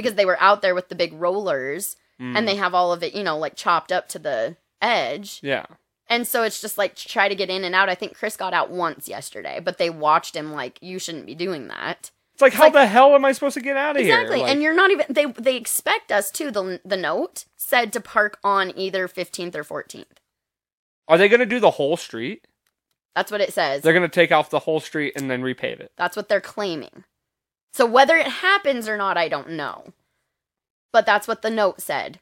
because they were out there with the big rollers Mm. and they have all of it, you know, like chopped up to the edge. Yeah. And so it's just like to try to get in and out. I think Chris got out once yesterday, but they watched him like you shouldn't be doing that. It's like, how like- the hell am I supposed to get out of Exactly. here? Like, and you're not even they they expect us to the the note said to park on either 15th or 14th. are they going to do the whole street? That's what it says. They're going to take off the whole street and then repave it. That's what they're claiming. So whether it happens or not, I don't know. But that's what the note said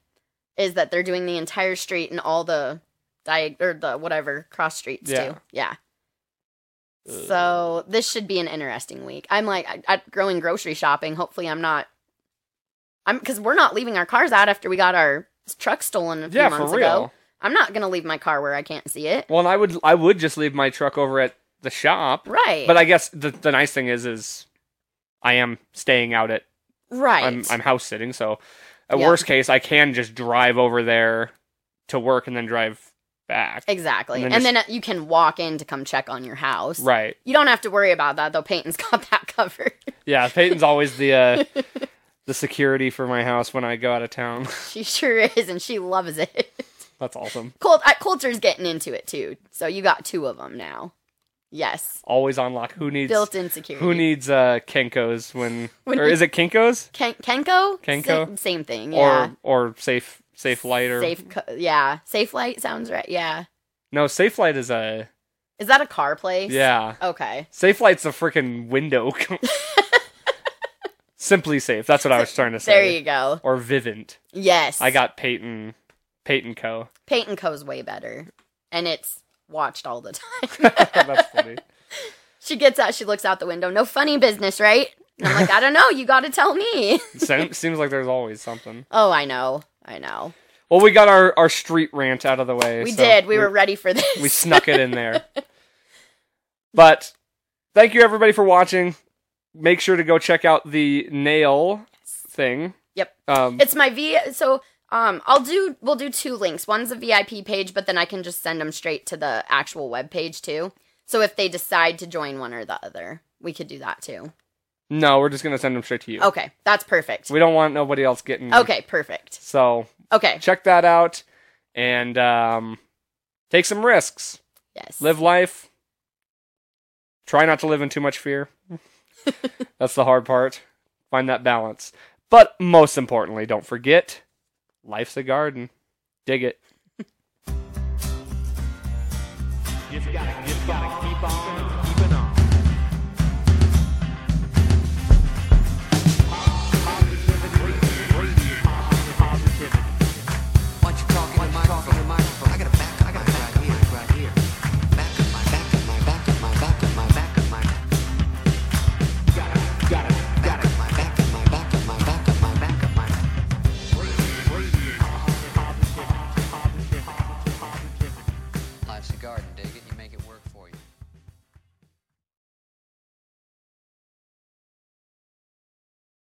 is that they're doing the entire street and all the diag or the whatever cross streets Yeah. too. Yeah. So this should be an interesting week. I'm like I, I, growing grocery shopping. Hopefully, I'm not. I'm because we're not leaving our cars out after we got our truck stolen a few Yeah, for months real. ago. I'm not gonna leave my car where I can't see it. Well, and I would I would just leave my truck over at the shop. Right. But I guess the the nice thing is is I am staying out at right. I'm I'm house sitting, so at Yeah. worst case I can just drive over there to work and then drive back. exactly. and And then then, you can walk in to come check on your house. Right. You don't have to worry about that though. Peyton's got that covered. Yeah, Peyton's always the uh the security for my house when I go out of town. she sure is, and she loves it. That's awesome. Colt uh, Coulter's getting into it too. So you got two of them now. Yes, Always on lock. Who needs built-in security. who needs uh Kenkos when, When or is it Kenkos Ken- Kenko? Kenko? Sa- same thing. Yeah. or or safe Safelite or Safe. Co- yeah. Safelite sounds right. Yeah. No, Safe Flight is a Is that a car place? yeah. Okay. Safe Flight's a freaking window. SimpliSafe. That's what I was trying to say. There you go. Or Vivint. Yes. I got Peyton. Peyton Co. Peyton Co's way better. And it's watched all the time. That's funny. she gets out, she looks out the window. No funny business, right? And I'm like, I don't know. You got to tell me. Seems like there's always something. Oh, I know. I know. Well, we got our, our street rant out of the way. We so did. We were ready for this. we snuck it in there. But thank you everybody for watching. Make sure to go check out the nail thing. Yep. Um, It's my V. So um, I'll do. We'll do two links. One's a VIP page, but then I can just send them straight to the actual web page too. So if they decide to join one or the other, we could do that too. no, we're just gonna send them straight to you. Okay, that's perfect. We don't want nobody else getting. Okay, perfect. So Okay. check that out and um, take some risks. Yes. Live life. Try not to live in too much fear. That's the hard part. Find that balance. But most importantly, don't forget life's a garden. Dig it.